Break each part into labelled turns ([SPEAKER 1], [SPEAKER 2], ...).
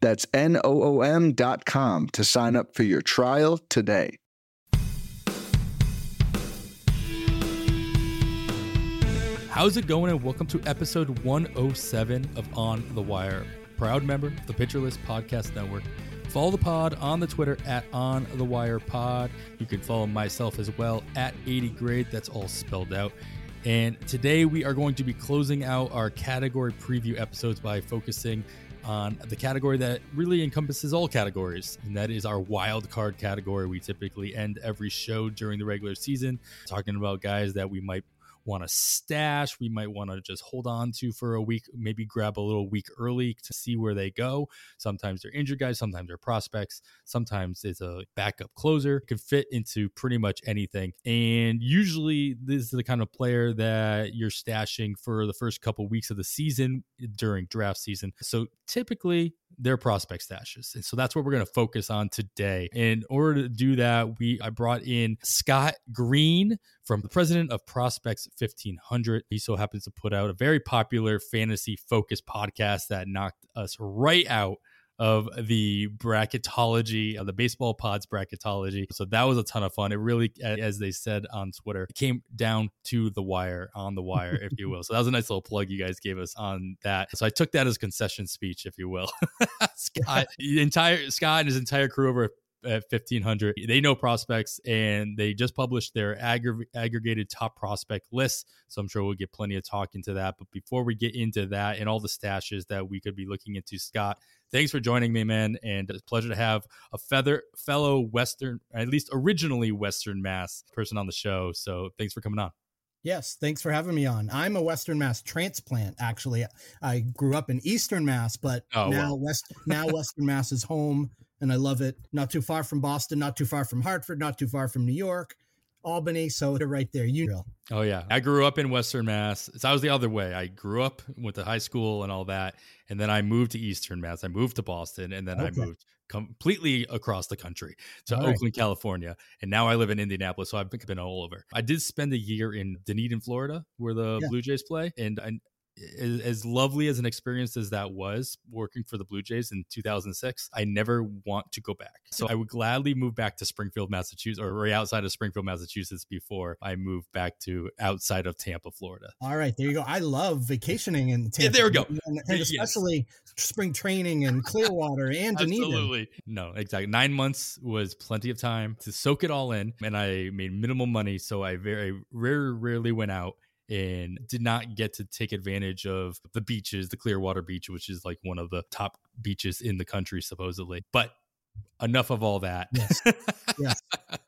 [SPEAKER 1] That's N-O-O-M dot com to sign up for your trial today.
[SPEAKER 2] How's it going? And welcome to episode 107 of On the Wire. Proud member of the Pitcher List Podcast Network. Follow the pod on the Twitter at On the Wire Pod. You can follow myself as well at 80 Grade. That's all spelled out. And today we are going to be closing out our category preview episodes by focusing on the category that really encompasses all categories, and that is our wild card category. We typically end every show during the regular season talking about guys that we might want to stash, we might want to just hold on to for a week, maybe grab a little week early to see where they go. Sometimes they're injured guys, sometimes they're prospects, sometimes it's a backup closer, could fit into pretty much anything. And usually, this is the kind of player that you're stashing for the first couple weeks of the season during draft season. So typically, they're prospect stashes. And so that's what we're going to focus on today. In order to do that, we I brought in Scott Greene from the president of Prospects 1500. He so happens to put out a very popular fantasy focused podcast that knocked us right out of the bracketology of the baseball pods bracketology. So that was a ton of fun. It really, as they said on Twitter, came down to the wire, on the wire, if you will. So that was a nice little plug you guys gave us on that. So I took that as concession speech, if you will. Scott, the entire Scott and his entire crew over at 1500 they know prospects and they just published their aggr- aggregated top prospect list so i'm sure we'll get plenty of talk into that but before we get into that and all the stashes that we could be looking into scott thanks for joining me man and it's a pleasure to have a feather fellow western at least originally western mass person on the show so thanks for coming on
[SPEAKER 3] Yes, thanks for having me on. I'm a Western Mass transplant. Actually, I grew up in Eastern Mass, but oh, now West now Western Mass is home and I love it. Not too far from Boston, not too far from Hartford, not too far from New York, Albany. So they're right there. You know.
[SPEAKER 2] Oh yeah, I grew up in Western Mass. So I was the other way. I grew up, went to high school and all that, and then I moved to Eastern Mass. I moved to Boston, and then okay. I moved completely across the country to all Oakland, right. California, and now I live in Indianapolis. So I've been all over. I did spend a year in Dunedin, Florida, where the yeah. Blue Jays play, and I, as, as lovely as an experience as that was working for the Blue Jays in 2006, I never want to go back. So I would gladly move back to Springfield, Massachusetts, or right outside of Springfield, Massachusetts, before I move back to outside of Tampa, Florida.
[SPEAKER 3] All right, there you go. I love vacationing in Tampa.
[SPEAKER 2] Yeah, there we go.
[SPEAKER 3] And, and especially yes. spring training in Clearwater and Dunedin.
[SPEAKER 2] Absolutely. No, exactly. Nine months was plenty of time to soak it all in, and I made minimal money, so I very rarely, rarely went out and did not get to take advantage of the beaches, the Clearwater Beach, which is like one of the top beaches in the country, supposedly. But enough of all that.
[SPEAKER 3] Yes. yes.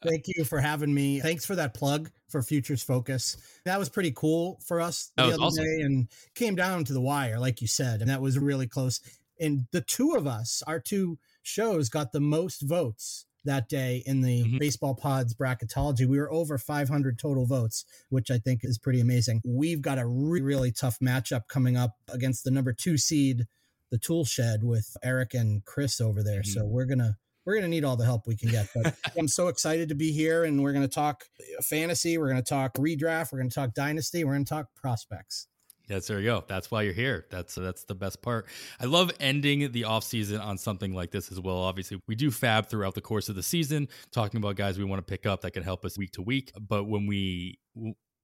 [SPEAKER 3] Thank you for having me. Thanks for that plug for Futures Focus. That was pretty cool for us the other awesome. day and came down to the wire, like you said. And that was really close. And the two of us, our two shows, got the most votes that day in the mm-hmm. baseball pods bracketology. We were over 500 total votes, which I think is pretty amazing. We've got a re- really tough matchup coming up against the number two seed, the Tool Shed, with Eric and Chris over there. Mm-hmm. So we're gonna we're gonna need all the help we can get. But I'm so excited to be here, and we're gonna talk fantasy. We're gonna talk redraft. We're gonna talk dynasty. We're gonna talk prospects.
[SPEAKER 2] Yes, there you go. That's why you're here. That's that's the best part. I love ending the off season on something like this as well. Obviously, we do FAAB throughout the course of the season, talking about guys we want to pick up that can help us week to week. But when we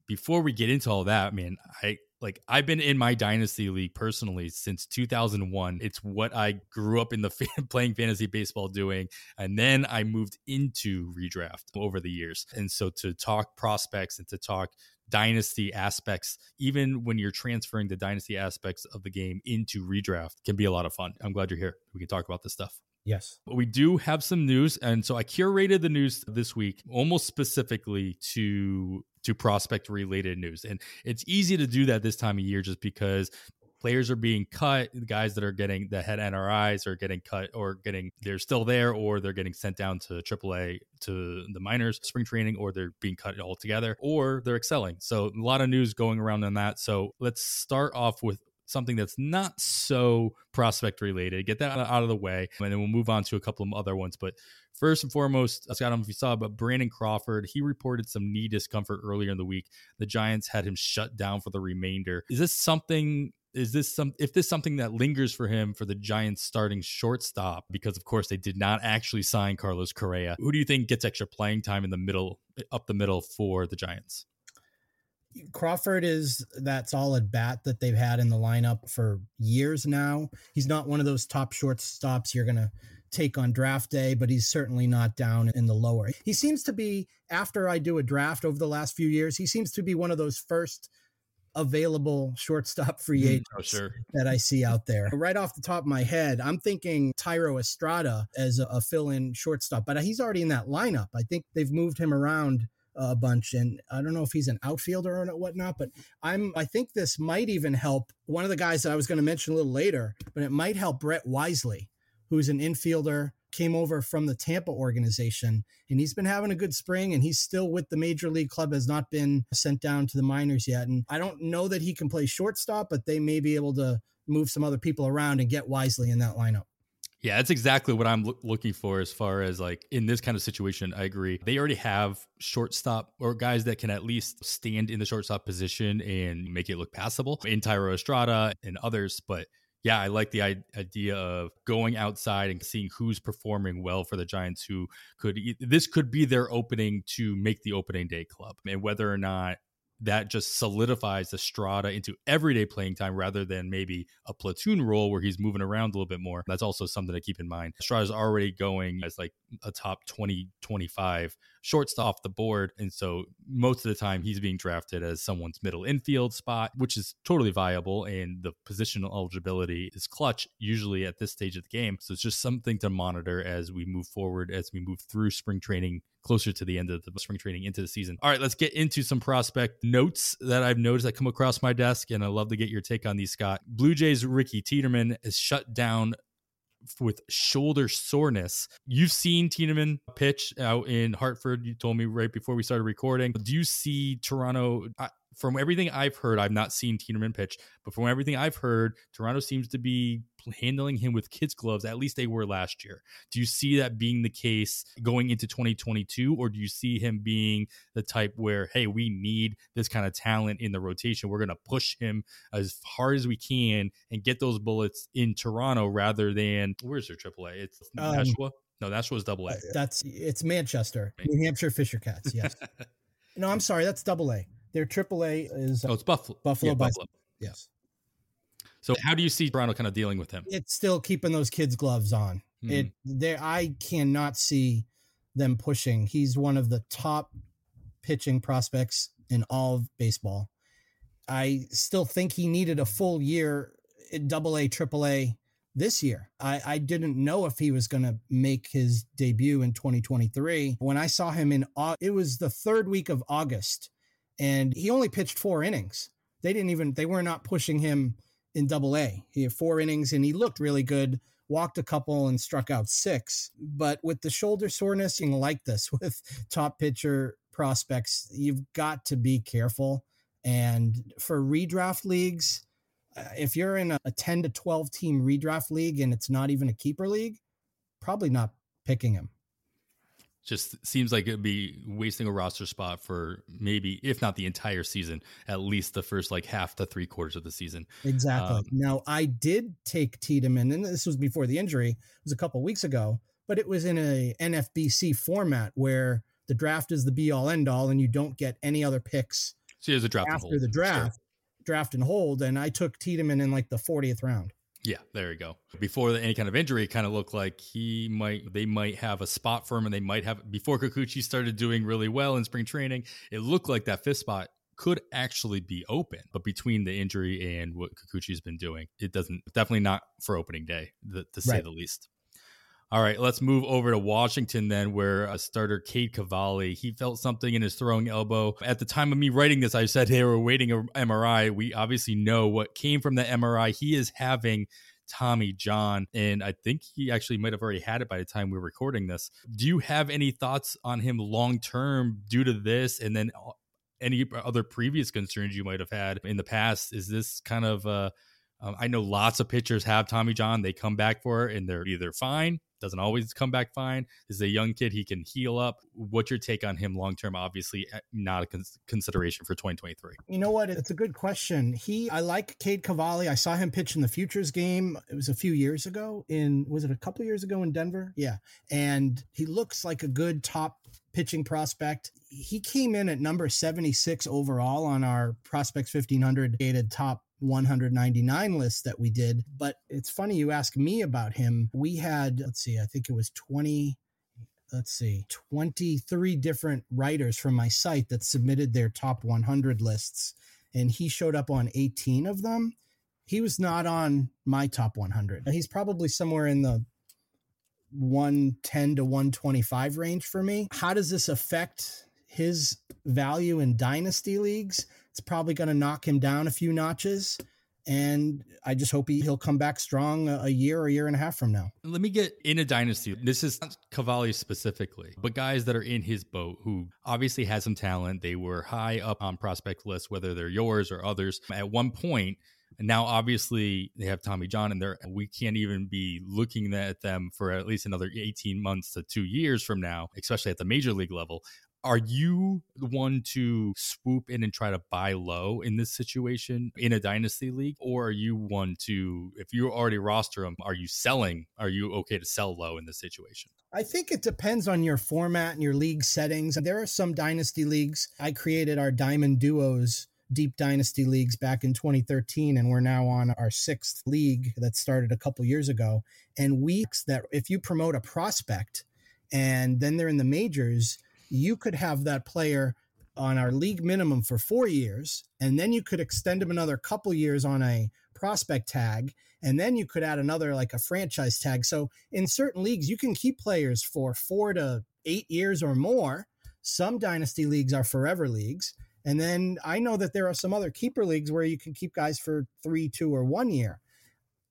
[SPEAKER 2] before we get into all that, man, I like I've been in my dynasty league personally since 2001. It's what I grew up in the playing fantasy baseball doing, and then I moved into redraft over the years. And so to talk prospects and to talk dynasty aspects, even when you're transferring the dynasty aspects of the game into redraft, can be a lot of fun. I'm glad you're here. We can talk about this stuff.
[SPEAKER 3] Yes.
[SPEAKER 2] But we do have some news. And so I curated the news this week almost specifically to to prospect related news. And it's easy to do that this time of year just because players are being cut. Guys that are getting the head NRIs are getting cut or getting they're still there or they're getting sent down to AAA to the minors spring training or they're being cut altogether or they're excelling. So a lot of news going around on that. So let's start off with something that's not so prospect related. Get that out of the way, and then we'll move on to a couple of other ones. But first and foremost, Scott, I don't know if you saw, but Brandon Crawford, he reported some knee discomfort earlier in the week. The Giants had him shut down for the remainder. Is this something is this some if this something that lingers for him for the Giants starting shortstop because of course they did not actually sign Carlos Correa. Who do you think gets extra playing time in the middle up the middle for the Giants?
[SPEAKER 3] Crawford is that solid bat that they've had in the lineup for years now. He's not one of those top shortstops you're going to take on draft day, but he's certainly not down in the lower. He seems to be, after I do a draft over the last few years, he seems to be one of those first available shortstop free mm, agents oh, sure. that I see out there. Right off the top of my head, I'm thinking Thairo Estrada as a, a fill in shortstop, but he's already in that lineup. I think they've moved him around a bunch. And I don't know if he's an outfielder or whatnot, but I'm I think this might even help one of the guys that I was going to mention a little later, but it might help Brett Wisely, who's an infielder, came over from the Tampa organization, and he's been having a good spring, and he's still with the major league club, has not been sent down to the minors yet. And I don't know that he can play shortstop, but they may be able to move some other people around and get Wisely in that lineup.
[SPEAKER 2] Yeah, that's exactly what I'm lo- looking for as far as like in this kind of situation. I agree. They already have shortstop or guys that can at least stand in the shortstop position and make it look passable in Thairo Estrada and others. But yeah, I like the idea of going outside and seeing who's performing well for the Giants who could this could be their opening to make the opening day club and whether or not that just solidifies Estrada into everyday playing time rather than maybe a platoon role where he's moving around a little bit more. That's also something to keep in mind. Estrada's already going as like a top 20, 25 shortstop off the board. And so most of the time he's being drafted as someone's middle infield spot, which is totally viable. And the positional eligibility is clutch usually at this stage of the game. So it's just something to monitor as we move forward, as we move through spring training closer to the end of the spring training into the season. All right, let's get into some prospect notes that I've noticed that come across my desk, and I love to get your take on these, Scott. Blue Jays Ricky Tiedemann is shut down with shoulder soreness. You've seen Tiedemann pitch out in Hartford. You told me right before we started recording. Do you see Toronto? I, from everything I've heard, I've not seen Tiedemann pitch, but from everything I've heard, Toronto seems to be handling him with kids' gloves. At least they were last year. Do you see that being the case going into 2022, or do you see him being the type where, hey, we need this kind of talent in the rotation? We're going to push him as hard as we can and get those bullets in Toronto rather than where's their AAA? It's um, Nashua. No, Nashua's double A.
[SPEAKER 3] That's it's Manchester, New Hampshire Fisher Cats. Yes. no, I'm sorry, that's double A. Their AAA is
[SPEAKER 2] oh, it's Buffalo.
[SPEAKER 3] Buffalo. Yeah, Buffalo. Yes.
[SPEAKER 2] So how do you see Toronto kind of dealing with him?
[SPEAKER 3] It's still keeping those kids' gloves on. Mm-hmm. It there I cannot see them pushing. He's one of the top pitching prospects in all of baseball. I still think he needed a full year in double A, triple A this year. I, I didn't know if he was going to make his debut in 2023. When I saw him in, it was the third week of August, and he only pitched four innings. They didn't even, they were not pushing him in double A. He had four innings and he looked really good, walked a couple and struck out six. But with the shoulder soreness, you like this with top pitcher prospects, you've got to be careful. And for redraft leagues, uh, if you're in a, a 10 to 12 team redraft league and it's not even a keeper league, probably not picking him
[SPEAKER 2] just seems like it'd be wasting a roster spot for maybe, if not the entire season, at least the first like half to three quarters of the season.
[SPEAKER 3] Exactly. Um, now, I did take Tiedemann, and this was before the injury, it was a couple weeks ago, but it was in a NFBC format where the draft is the be all end all, and you don't get any other picks.
[SPEAKER 2] So there's a draft
[SPEAKER 3] after the draft, sure. draft and hold. And I took Tiedemann in like the 40th round.
[SPEAKER 2] Yeah, there you go. Before any kind of injury, it kind of looked like he might they might have a spot for him, and they might have before Kikuchi started doing really well in spring training. It looked like that fifth spot could actually be open, but between the injury and what Kikuchi's been doing, it doesn't definitely not for opening day, to say the least. All right, let's move over to Washington then, where a starter Cade Cavalli he felt something in his throwing elbow. At the time of me writing this, I said they were waiting a MRI. We obviously know what came from the MRI. He is having Tommy John, and I think he actually might have already had it by the time we are recording this. Do you have any thoughts on him long term due to this, and then uh, any other previous concerns you might have had in the past? Is this kind of uh, um, I know lots of pitchers have Tommy John. They come back for it and they're either fine doesn't always come back fine. This is a young kid; he can heal up. What's your take on him long term? Obviously, eh, not a cons- consideration for 2023.
[SPEAKER 3] You know what? It's a good question. He, I like Cade Cavalli. I saw him pitch in the Futures game. It was a few years ago. In was it a couple years ago in Denver? Yeah, and he looks like a good top pitching prospect. He came in at number 76 overall on our Prospects 1500 dated top 199 list that we did. But it's funny you ask me about him. We had, let's see, I think it was 20, let's see, 23 different writers from my site that submitted their top 100 lists. And he showed up on 18 of them. He was not on my top 100. He's probably somewhere in the 110 to 125 range for me. How does this affect his value in dynasty leagues? It's probably going to knock him down a few notches. And I just hope he, he'll come back strong a, a year or a year and a half from now.
[SPEAKER 2] Let me get in a dynasty. This is Cavalli specifically, but guys that are in his boat who obviously had some talent. They were high up on prospect lists, whether they're yours or others. At one point, and now obviously they have Tommy John and they're, we can't even be looking at them for at least another 18 months to 2 years from now, especially at the major league level are you the one to swoop in and try to buy low in this situation in a dynasty league or are you one to if you already roster them are you selling are you okay to sell low in this situation
[SPEAKER 3] I think it depends on your format and your league settings. There are some dynasty leagues. I created our Diamond Duos deep dynasty leagues back in 2013 and we're now on our sixth league that started a couple years ago and weeks that if you promote a prospect and then they're in the majors you could have that player on our league minimum for four years, and then you could extend him another couple years on a prospect tag, and then you could add another like a franchise tag. So in certain leagues, you can keep players for four to eight years or more. Some dynasty leagues are forever leagues. And then I know that there are some other keeper leagues where you can keep guys for three, two, or one year.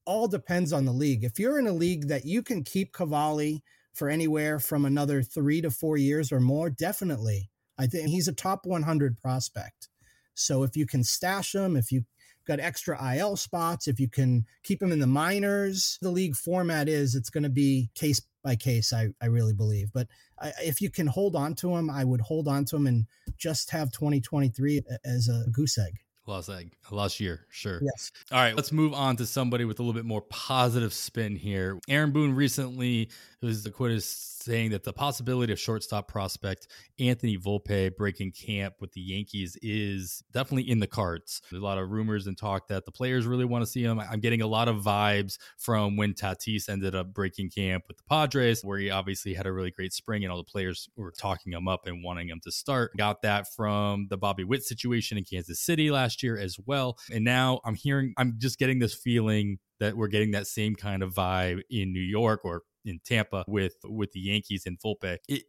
[SPEAKER 3] All depends on the league. If you're in a league that you can keep Cavalli for anywhere from another three to four years or more, definitely. I think he's a top 100 prospect. So if you can stash him, if you got extra IL spots, if you can keep him in the minors, the league format is it's going to be case by case. I, I really believe, but I, if you can hold on to him, I would hold on to him and just have 2023 as a goose egg.
[SPEAKER 2] Lost egg, lost year, sure.
[SPEAKER 3] Yes.
[SPEAKER 2] All right, let's move on to somebody with a little bit more positive spin here. Aaron Boone recently was the quote is saying that the possibility of shortstop prospect Anthony Volpe breaking camp with the Yankees is definitely in the cards. There's a lot of rumors and talk that the players really want to see him. I'm getting a lot of vibes from when Tatis ended up breaking camp with the Padres, where he obviously had a really great spring and all the players were talking him up and wanting him to start. Got that from the Bobby Witt situation in Kansas City last year as well. And now I'm hearing, I'm just getting this feeling that we're getting that same kind of vibe in New York or in Tampa with with the Yankees and Volpe. It,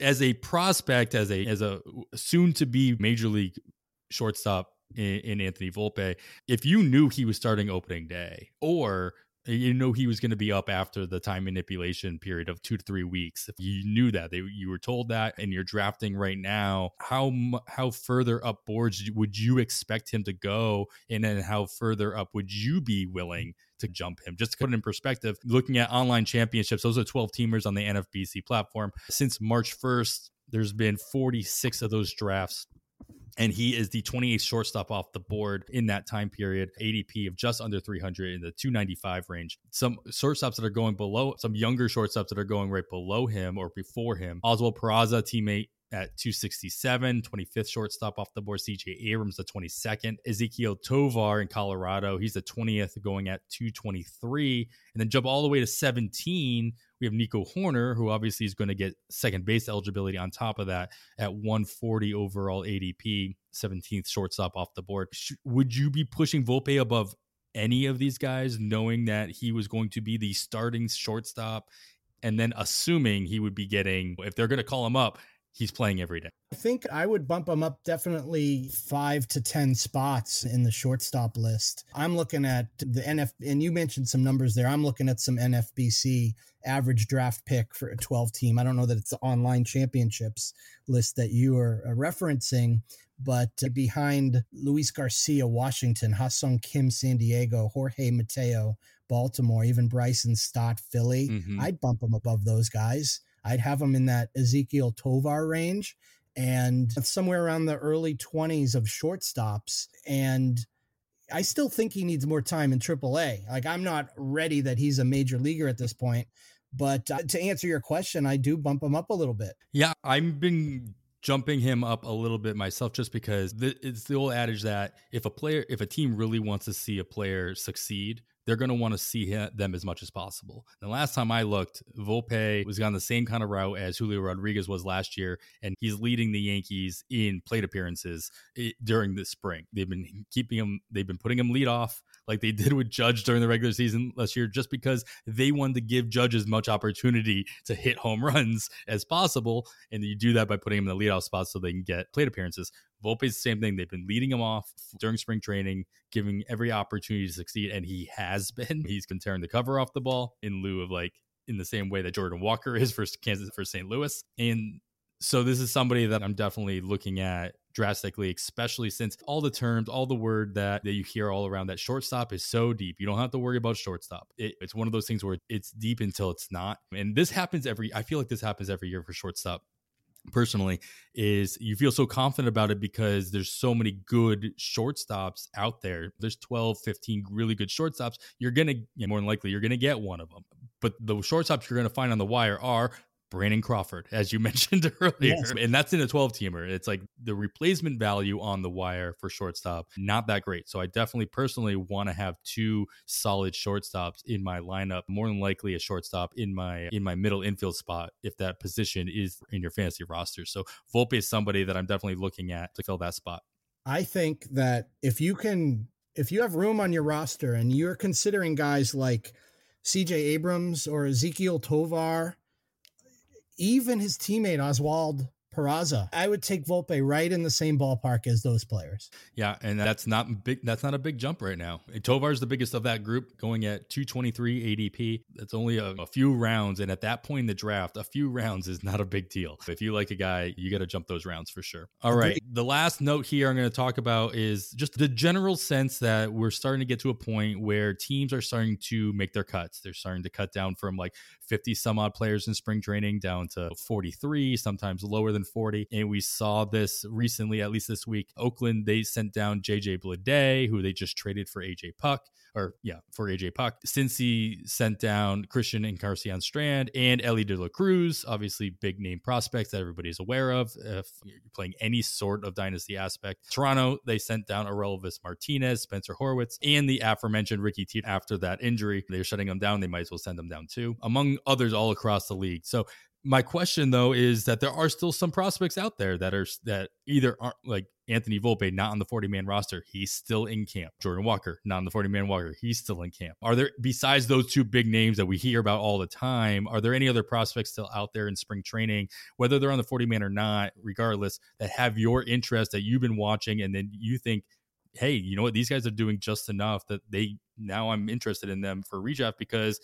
[SPEAKER 2] as a prospect, as a as a soon to be major league shortstop in, in Anthony Volpe, if you knew he was starting opening day or you know he was going to be up after the time manipulation period of two to three weeks. If you knew that, they, you were told that, and you're drafting right now, how how further up boards would you expect him to go, and then how further up would you be willing to jump him? Just to put it in perspective, looking at online championships, those are 12 teamers on the NFBC platform. Since March 1st, there's been 46 of those drafts and he is the 28th shortstop off the board in that time period. ADP of just under 300 in the 295 range. Some shortstops that are going below, some younger shortstops that are going right below him or before him. Oswald Peraza, teammate at 267, 25th shortstop off the board. CJ Abrams, the 22nd. Ezequiel Tovar in Colorado, he's the 20th going at 223. And then jump all the way to 17 we have Nico Hoerner, who obviously is going to get second base eligibility on top of that at 140 overall ADP, 17th shortstop off the board. Would you be pushing Volpe above any of these guys, knowing that he was going to be the starting shortstop, and then assuming he would be getting, if they're going to call him up, he's playing every day.
[SPEAKER 3] I think I would bump him up definitely five to 10 spots in the shortstop list. I'm looking at the NF, and you mentioned some numbers there. I'm looking at some NFBC average draft pick for a 12 team. I don't know that it's the online championships list that you are uh, referencing, but behind Luis Garcia, Washington, Ha-Seong Kim, San Diego, Jorge Mateo, Baltimore, even Bryson Stott, Philly, mm-hmm. I'd bump him above those guys. I'd have him in that Ezequiel Tovar range and somewhere around the early 20s of shortstops. And I still think he needs more time in AAA. Like, I'm not ready that he's a major leaguer at this point. But uh, to answer your question, I do bump him up a little bit.
[SPEAKER 2] Yeah, I've been jumping him up a little bit myself just because it's the old adage that if a player if a team really wants to see a player succeed they're going to want to see him, them as much as possible. The last time I looked, Volpe was on the same kind of route as Julio Rodriguez was last year, and he's leading the Yankees in plate appearances eh, during the spring. They've been keeping him, they've been putting him lead off like they did with Judge during the regular season last year, just because they wanted to give Judge as much opportunity to hit home runs as possible. And you do that by putting him in the leadoff spot so they can get plate appearances. Volpe's the same thing. They've been leading him off during spring training, giving every opportunity to succeed, and he has been. He's been tearing the cover off the ball in lieu of like in the same way that Jordan Walker is for Kansas for St. Louis. And so this is somebody that I'm definitely looking at drastically, especially since all the terms, all the word that, that you hear all around that shortstop is so deep. You don't have to worry about shortstop. It, it's one of those things where it's deep until it's not. And this happens every, I feel like this happens every year for shortstop personally is you feel so confident about it because there's so many good shortstops out there. There's 12 15 really good shortstops. You're gonna more than likely you're gonna get one of them but the shortstops you're gonna find on the wire are Brandon Crawford, as you mentioned earlier. Yes. And that's in a 12 teamer. It's like the replacement value on the wire for shortstop, not that great. So I definitely personally want to have two solid shortstops in my lineup, more than likely a shortstop in my in my middle infield spot if that position is in your fantasy roster. So Volpe is somebody that I'm definitely looking at to fill that spot.
[SPEAKER 3] I think that if you can if you have room on your roster and you're considering guys like CJ Abrams or Ezequiel Tovar even his teammate Oswald Peraza. I would take Volpe right in the same ballpark as those players.
[SPEAKER 2] Yeah, and that's not big. That's not a big jump right now. Tovar is the biggest of that group, going at 223 ADP. That's only a, a, few rounds, and at that point in the draft, a few rounds is not a big deal. If you like a guy, you got to jump those rounds for sure. All right, the last note here I'm going to talk about is just the general sense that we're starting to get to a point where teams are starting to make their cuts. They're starting to cut down from like 50 some odd players in spring training down to 43, sometimes lower than 40. And we saw this recently, at least this week. Oakland, they sent down JJ Bleday, who they just traded for AJ Puk, or yeah, for AJ Puk. Cincy sent down Christian and Encarnacion Strand and Elly De La Cruz, obviously big name prospects that everybody's aware of. If you're playing any sort of dynasty aspect, Toronto they sent down Orelvis Martinez, Spencer Horwitz, and the aforementioned Ricky T. After that injury, they're shutting them down. They might as well send them down too, among others all across the league. So my question though is that there are still some prospects out there that are that either aren't like Anthony Volpe not on the 40 man roster he's still in camp. Jordan Walker not on the 40 man Walker he's still in camp. Are there besides those two big names that we hear about all the time are there any other prospects still out there in spring training whether they're on the 40 man or not regardless that have your interest that you've been watching and then you think hey you know what? These guys are doing just enough that they now I'm interested in them for redraft because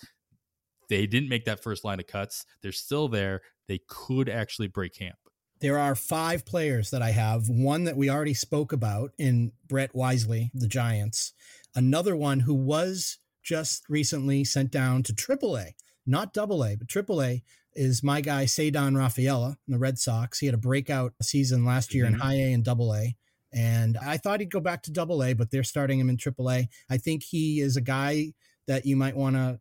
[SPEAKER 2] they didn't make that first line of cuts. They're still there. They could actually break camp.
[SPEAKER 3] There are five players that I have. One that we already spoke about in Brett Wisely, the Giants. Another one who was just recently sent down to AAA, not Double A, but AAA is my guy Ceddanne Rafaela in the Red Sox. He had a breakout season last year mm-hmm. in High A and Double A. And I thought he'd go back to Double A, but they're starting him in AAA. I think he is a guy that you might want to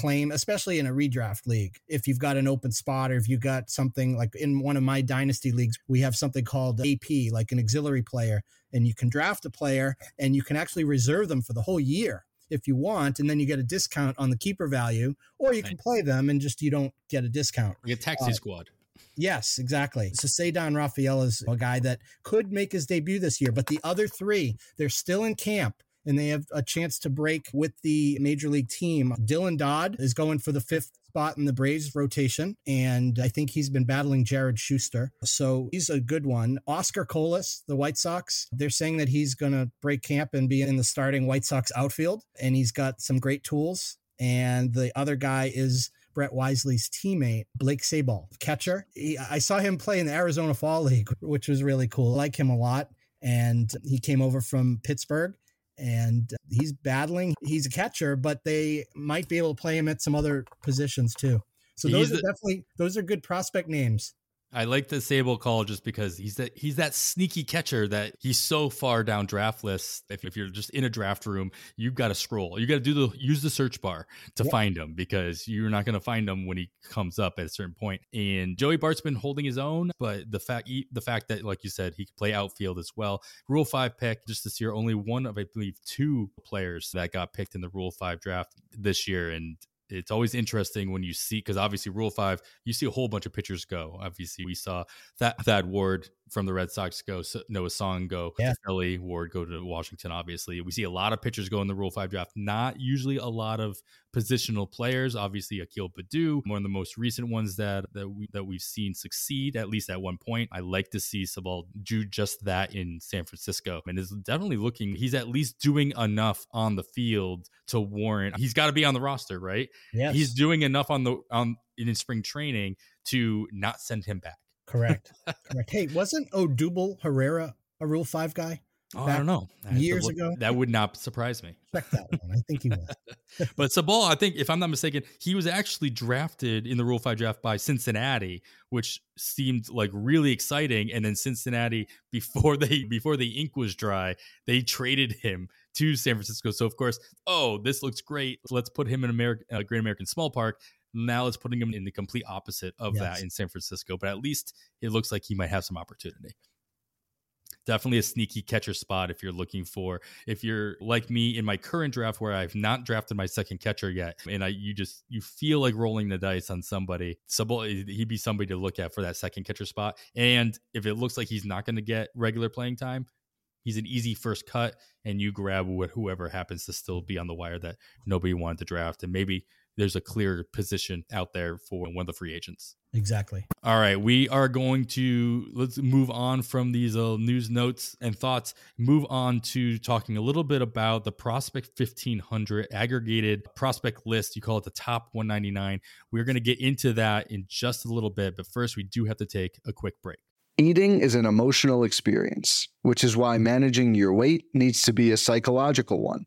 [SPEAKER 3] claim, especially in a redraft league. If you've got an open spot or if you've got something like in one of my dynasty leagues, we have something called AP, like an auxiliary player, and you can draft a player and you can actually reserve them for the whole year if you want, and then you get a discount on the keeper value, or you can play them and just you don't get a discount.
[SPEAKER 2] Like a taxi uh, squad.
[SPEAKER 3] Yes, exactly. So Ceddanne Rafaela is a guy that could make his debut this year, but the other three, they're still in camp and they have a chance to break with the major league team. Dylan Dodd is going for the fifth spot in the Braves rotation, and I think he's been battling Jared Schuster. So he's a good one. Oscar Colas, the White Sox, they're saying that he's going to break camp and be in the starting White Sox outfield, and he's got some great tools. And the other guy is Brett Wisely's teammate, Blake Sabol, catcher. He, I saw him play in the Arizona Fall League, which was really cool. I like him a lot. And he came over from Pittsburgh and he's battling. He's a catcher, but they might be able to play him at some other positions too. So those he's are the, definitely those are good prospect names.
[SPEAKER 2] I like the Sabol call just because he's that he's that sneaky catcher that he's so far down draft lists. If, if you're just in a draft room, you've got to scroll. You got to do the use the search bar to yep. find him because you're not going to find him when he comes up at a certain point. And Joey Bart's been holding his own, but the fact the fact that like you said he can play outfield as well. Rule five pick just this year, only one of I believe two players that got picked in the Rule five draft this year, and it's always interesting when you see because obviously Rule Five, you see a whole bunch of pitchers go. Obviously, we saw that Thad Ward from the Red Sox go, Noah Song go, yeah. Ellie Ward go to Washington. Obviously, we see a lot of pitchers go in the Rule Five draft. Not usually a lot of positional players. Obviously, Akil Baddoo, one of the most recent ones that that we that we've seen succeed at least at one point. I like to see Sabol do just that in San Francisco, and is definitely looking. He's at least doing enough on the field to warrant. He's got to be on the roster, right?
[SPEAKER 3] Yeah,
[SPEAKER 2] he's doing enough on the on in spring training to not send him back.
[SPEAKER 3] Correct. Correct. Hey, wasn't Odubel Herrera a Rule Five guy?
[SPEAKER 2] Oh, I don't know.
[SPEAKER 3] Years ago,
[SPEAKER 2] that would not surprise me.
[SPEAKER 3] Check that one. I think he was.
[SPEAKER 2] but Sabol, I think, if I'm not mistaken, he was actually drafted in the Rule Five draft by Cincinnati, which seemed like really exciting. And then Cincinnati, before they before the ink was dry, they traded him to San Francisco. So of course, oh, this looks great. Let's put him in American uh, Great American Small Park. Now it's putting him in the complete opposite of yes. that in San Francisco. But at least it looks like he might have some opportunity definitely a sneaky catcher spot if you're looking for if you're like me in my current draft where I've not drafted my second catcher yet and I you just you feel like rolling the dice on somebody so he'd be somebody to look at for that second catcher spot and if it looks like he's not going to get regular playing time he's an easy first cut and you grab whoever happens to still be on the wire that nobody wanted to draft and maybe there's a clear position out there for one of the free agents.
[SPEAKER 3] Exactly.
[SPEAKER 2] All right, we are going to let's move on from these uh, news notes and thoughts. Move on to talking a little bit about the Prospect 1500 aggregated prospect list. You call it the top 199. We're going to get into that in just a little bit, but first we do have to take a quick break.
[SPEAKER 1] Eating is an emotional experience, which is why managing your weight needs to be a psychological one.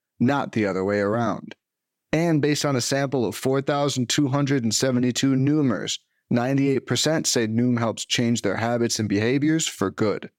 [SPEAKER 1] not the other way around. And based on a sample of 4,272 Noomers, 98% say Noom helps change their habits and behaviors for good.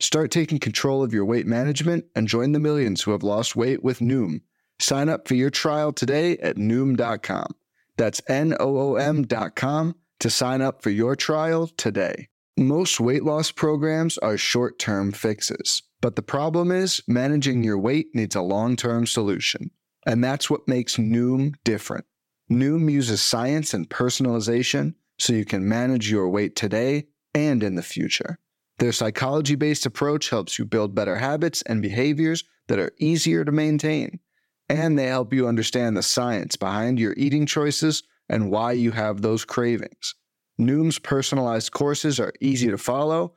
[SPEAKER 1] Start taking control of your weight management and join the millions who have lost weight with Noom. Sign up for your trial today at Noom.com. That's N O O M.com to sign up for your trial today. Most weight loss programs are short term fixes. But the problem is, managing your weight needs a long term solution. And that's what makes Noom different. Noom uses science and personalization so you can manage your weight today and in the future. Their psychology based approach helps you build better habits and behaviors that are easier to maintain. And they help you understand the science behind your eating choices and why you have those cravings. Noom's personalized courses are easy to follow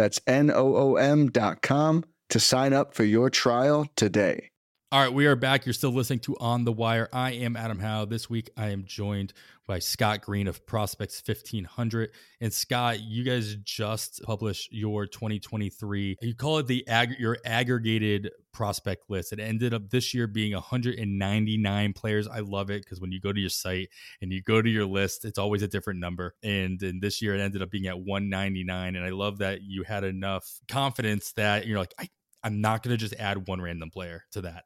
[SPEAKER 1] That's N O O M dot com to sign up for your trial today.
[SPEAKER 2] All right, we are back. You're still listening to On the Wire. I am Adam Howe. This week I am joined by Scott Greene of Prospects 1500. And Scott, you guys just published your 2023. You call it the ag- your aggregated prospect list. It ended up this year being 199 players. I love it because when you go to your site and you go to your list, it's always a different number. And, and this year it ended up being at 199. And I love that you had enough confidence that you're like, I, I'm not going to just add one random player to that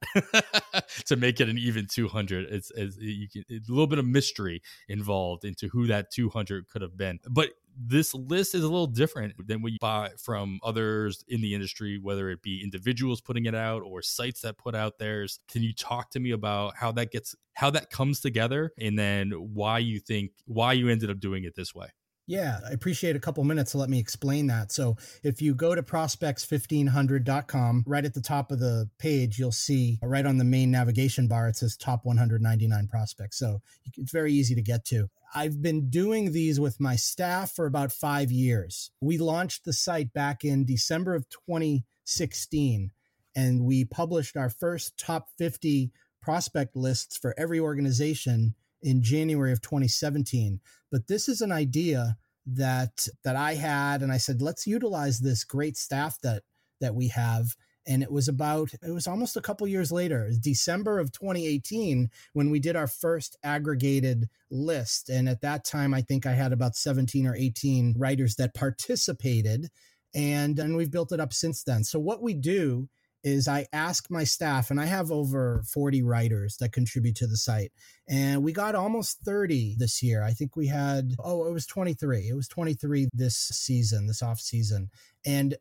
[SPEAKER 2] to make it an even 200. It's, it's, you can, it's a little bit of mystery involved into who that 200 could have been. But this list is a little different than what you buy from others in the industry, whether it be individuals putting it out or sites that put out theirs. Can you talk to me about how that gets, how that comes together, and then why you think why you ended up doing it this way?
[SPEAKER 3] Yeah, I appreciate a couple minutes to let me explain that. So, if you go to prospects1500.com, right at the top of the page, you'll see uh, right on the main navigation bar, it says top 199 prospects. So, it's very easy to get to. I've been doing these with my staff for about five years. We launched the site back in December of 2016, and we published our first top 50 prospect lists for every organization in January of 2017. But this is an idea that that I had, and I said, let's utilize this great staff that that we have. And it was about it was almost a couple years later, December of 2018, when we did our first aggregated list. And at that time, I think I had about 17 or 18 writers that participated. And, and we've built it up since then. So what we do is I ask my staff, and I have over 40 writers that contribute to the site. And we got almost 30 this year. I think we had, oh, it was 23. It was 23 this season, this off season. And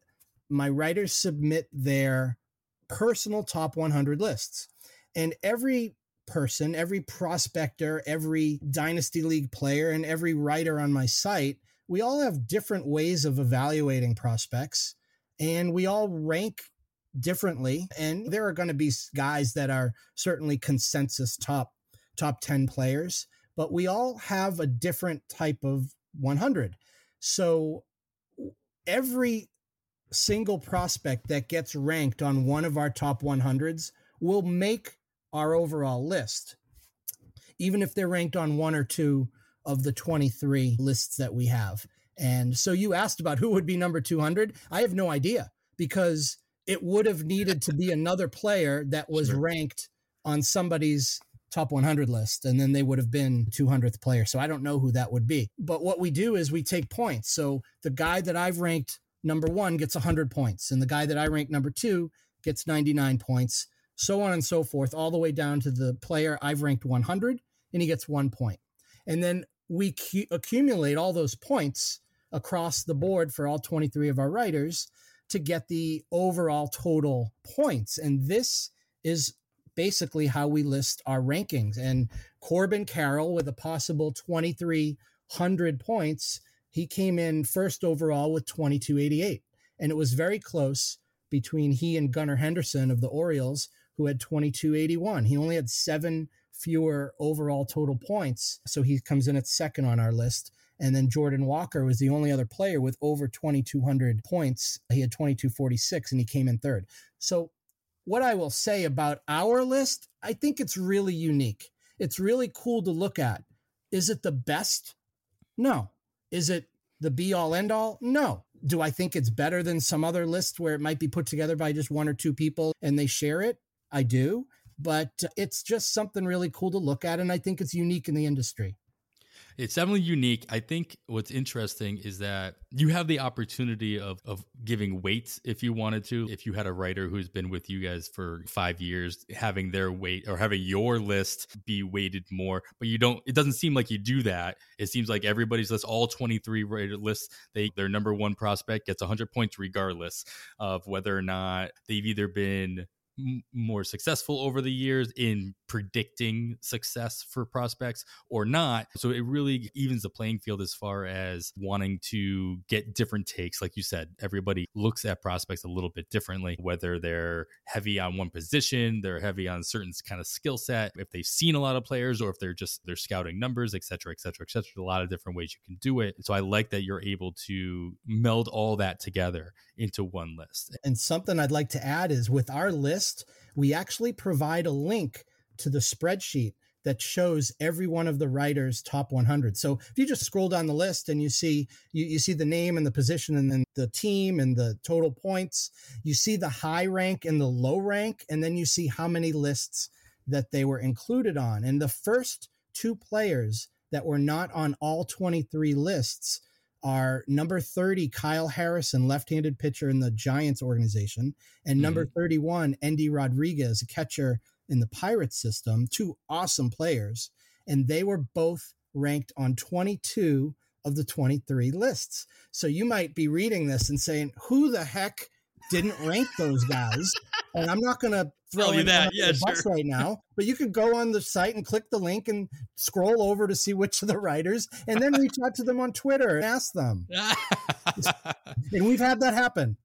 [SPEAKER 3] my writers submit their personal top 100 lists. And every person, every prospector, every Dynasty League player, and every writer on my site, we all have different ways of evaluating prospects. And we all rank differently and there are going to be guys that are certainly consensus top top 10 players but we all have a different type of 100 so every single prospect that gets ranked on one of our top 100s will make our overall list even if they're ranked on one or two of the 23 lists that we have. And so you asked about who would be number 200 i have no idea because it would have needed to be another player that was sure. ranked on somebody's top 100 list and then they would have been 200th player. So i don't know who that would be. But what we do is we take points. So the guy that i've ranked number one gets 100 points and the guy that i rank number two gets 99 points so on and so forth all the way down to the player i've ranked 100 and he gets one point. And then we cu- accumulate all those points across the board for all 23 of our writers to get the overall total points. And this is basically how we list our rankings. And Corbin Carroll, with a possible 2,300 points, he came in first overall with 2288. And it was very close between he and Gunnar Henderson of the Orioles, who had 2281. He only had seven fewer overall total points. So he comes in at second on our list. And then Jordan Walker was the only other player with over 2,200 points. He had 2,246 and he came in third. So, what I will say about our list, I think it's really unique. It's really cool to look at. Is it the best? No. Is it the be all end all? No. Do I think it's better than some other lists where it might be put together by just one or two people and they share it? I do. But it's just something really cool to look at. And I think it's unique in the industry.
[SPEAKER 2] It's definitely unique. I think what's interesting is that you have the opportunity of of giving weights if you wanted to. If you had a writer who's been with you guys for five years, having their weight or having your list be weighted more, but you don't. It doesn't seem like you do that. It seems like everybody's list, all twenty three rated lists, they their number one prospect gets hundred points regardless of whether or not they've either been more successful over the years in predicting success for prospects or not. So it really evens the playing field as far as wanting to get different takes. Like you said, everybody looks at prospects a little bit differently, whether they're heavy on one position, they're heavy on certain kind of skill set, if they've seen a lot of players, or if they're just they're scouting numbers, et cetera, et cetera, et cetera. A lot of different ways you can do it. So I like that you're able to meld all that together into one list.
[SPEAKER 3] And something I'd like to add is with our list, we actually provide a link to the spreadsheet that shows every one of the writers top 100 so if you just scroll down the list and you see you, you see the name and the position and then the team and the total points you see the high rank and the low rank and then you see how many lists that they were included on and the first two players that were not on all 23 lists are number 30 Kyle Harrison, left-handed pitcher in the Giants organization, and number mm-hmm. 31 Endy Rodriguez, a catcher in the Pirates system, two awesome players, and they were both ranked on 22 of the 23 lists. So you might be reading this and saying, "Who the heck didn't rank those guys?" and I'm not going to throw you that yeah, sure. right now, but you could go on the site and click the link and scroll over to see which of the writers, and then reach out to them on Twitter and ask them. and we've had that happen.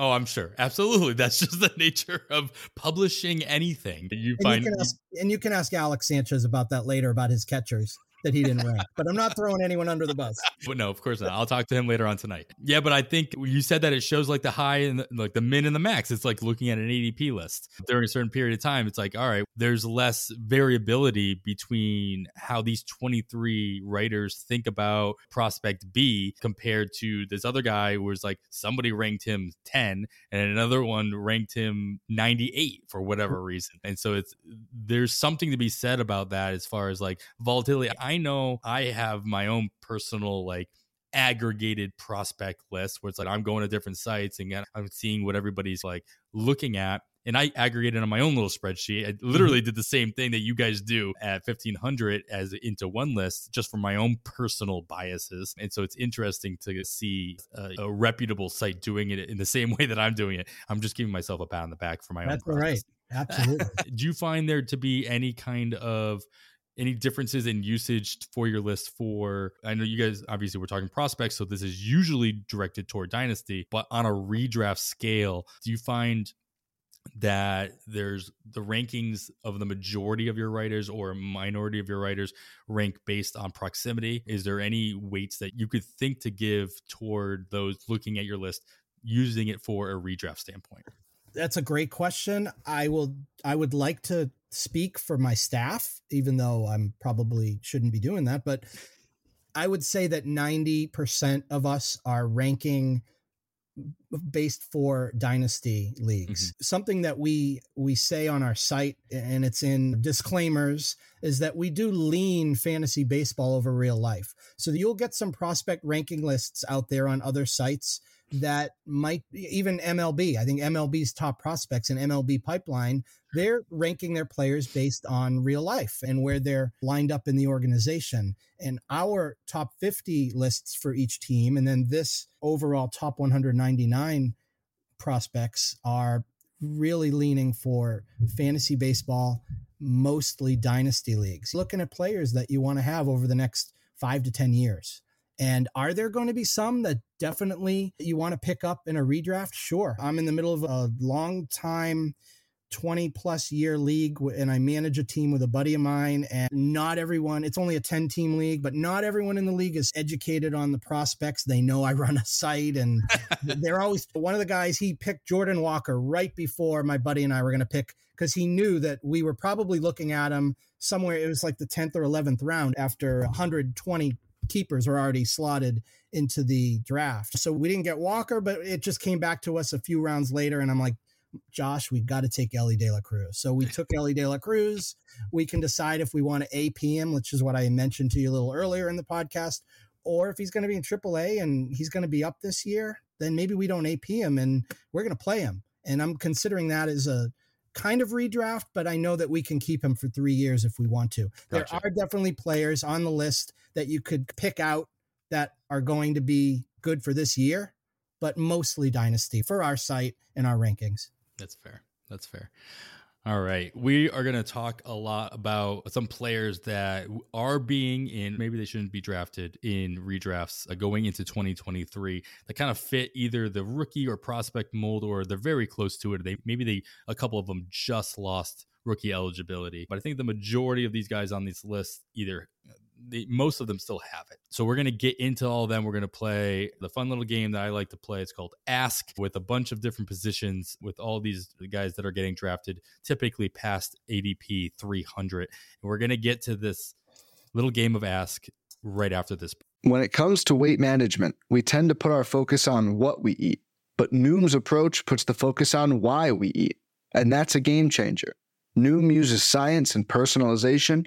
[SPEAKER 2] Oh, I'm sure. Absolutely. That's just the nature of publishing anything. You
[SPEAKER 3] and find you ask, and you can ask Alex Sanchez about that later about his catchers that he didn't rank. But I'm not throwing anyone under the bus.
[SPEAKER 2] But no, of course not. I'll talk to him later on tonight. Yeah, but I think you said that it shows like the high and the, like the min and the max. It's like looking at an ADP list during a certain period of time. It's like, all right, there's less variability between how these 23 writers think about prospect B compared to this other guy who was like somebody ranked him 10 and another one ranked him 98 for whatever reason. And so it's there's something to be said about that as far as like volatility. Know I have my own personal like aggregated prospect list where it's like I'm going to different sites and I'm seeing what everybody's like looking at. And I aggregated on my own little spreadsheet. I mm-hmm. literally did the same thing that you guys do at 1500 as into one list just for my own personal biases. And so it's interesting to see a, a reputable site doing it in the same way that I'm doing it. I'm just giving myself a pat on the back for my
[SPEAKER 3] That's
[SPEAKER 2] own.
[SPEAKER 3] That's right. Absolutely.
[SPEAKER 2] do you find there to be any kind of any differences in usage for your list for i know you guys obviously we're talking prospects so this is usually directed toward dynasty but on a redraft scale do you find that there's the rankings of the majority of your writers or minority of your writers rank based on proximity? Is there any weights that you could think to give toward those looking at your list using it for a redraft standpoint
[SPEAKER 3] that's a great question i will i would like to speak for my staff, even though I'm probably shouldn't be doing that. But I would say that 90% of us are ranking based for dynasty leagues mm-hmm. something that we we say on our site and it's in disclaimers is that we do lean fantasy baseball over real life so you'll get some prospect ranking lists out there on other sites that might even MLB. I think MLB's top prospects and MLB pipeline, they're ranking their players based on real life and where they're lined up in the organization. And our top 50 lists for each team, and then this overall top 199 prospects are really leaning for fantasy baseball, mostly dynasty leagues, looking at players that you want to have over the next five to 10 years. And are there going to be some that definitely you want to pick up in a redraft? Sure. I'm in the middle of a long time 20 plus year league and I manage a team with a buddy of mine and not everyone it's only a 10 team league but not everyone in the league is educated on the prospects they know I run a site and they're always one of the guys he picked Jordan Walker right before my buddy and I were going to pick cuz he knew that we were probably looking at him somewhere it was like the 10th or 11th round after 120 keepers were already slotted into the draft. So we didn't get Walker, but it just came back to us a few rounds later. And I'm like, Josh, we've got to take Elly De La Cruz. So we took Elly De La Cruz. We can decide if we want to AP him, which is what I mentioned to you a little earlier in the podcast, or if he's going to be in AAA and he's going to be up this year, then maybe we don't AP him and we're going to play him. And I'm considering that as a kind of redraft, but I know that we can keep him for three years if we want to. Gotcha. There are definitely players on the list that you could pick out that are going to be good for this year, but mostly dynasty for our site and our rankings.
[SPEAKER 2] That's fair. That's fair. All right. We are going to talk a lot about some players that are being in, maybe they shouldn't be drafted in redrafts uh, going into 2023 that kind of fit either the rookie or prospect mold or they're very close to it. They maybe they a couple of them just lost rookie eligibility. But I think the majority of these guys on this list either the, most of them still have it. So we're going to get into all of them. We're going to play the fun little game that I like to play. It's called Ask with a bunch of different positions with all these guys that are getting drafted, typically past ADP 300. And we're going to get to this little game of Ask right after this.
[SPEAKER 1] When it comes to weight management, we tend to put our focus on what we eat, but Noom's approach puts the focus on why we eat. And that's a game changer. Noom uses science and personalization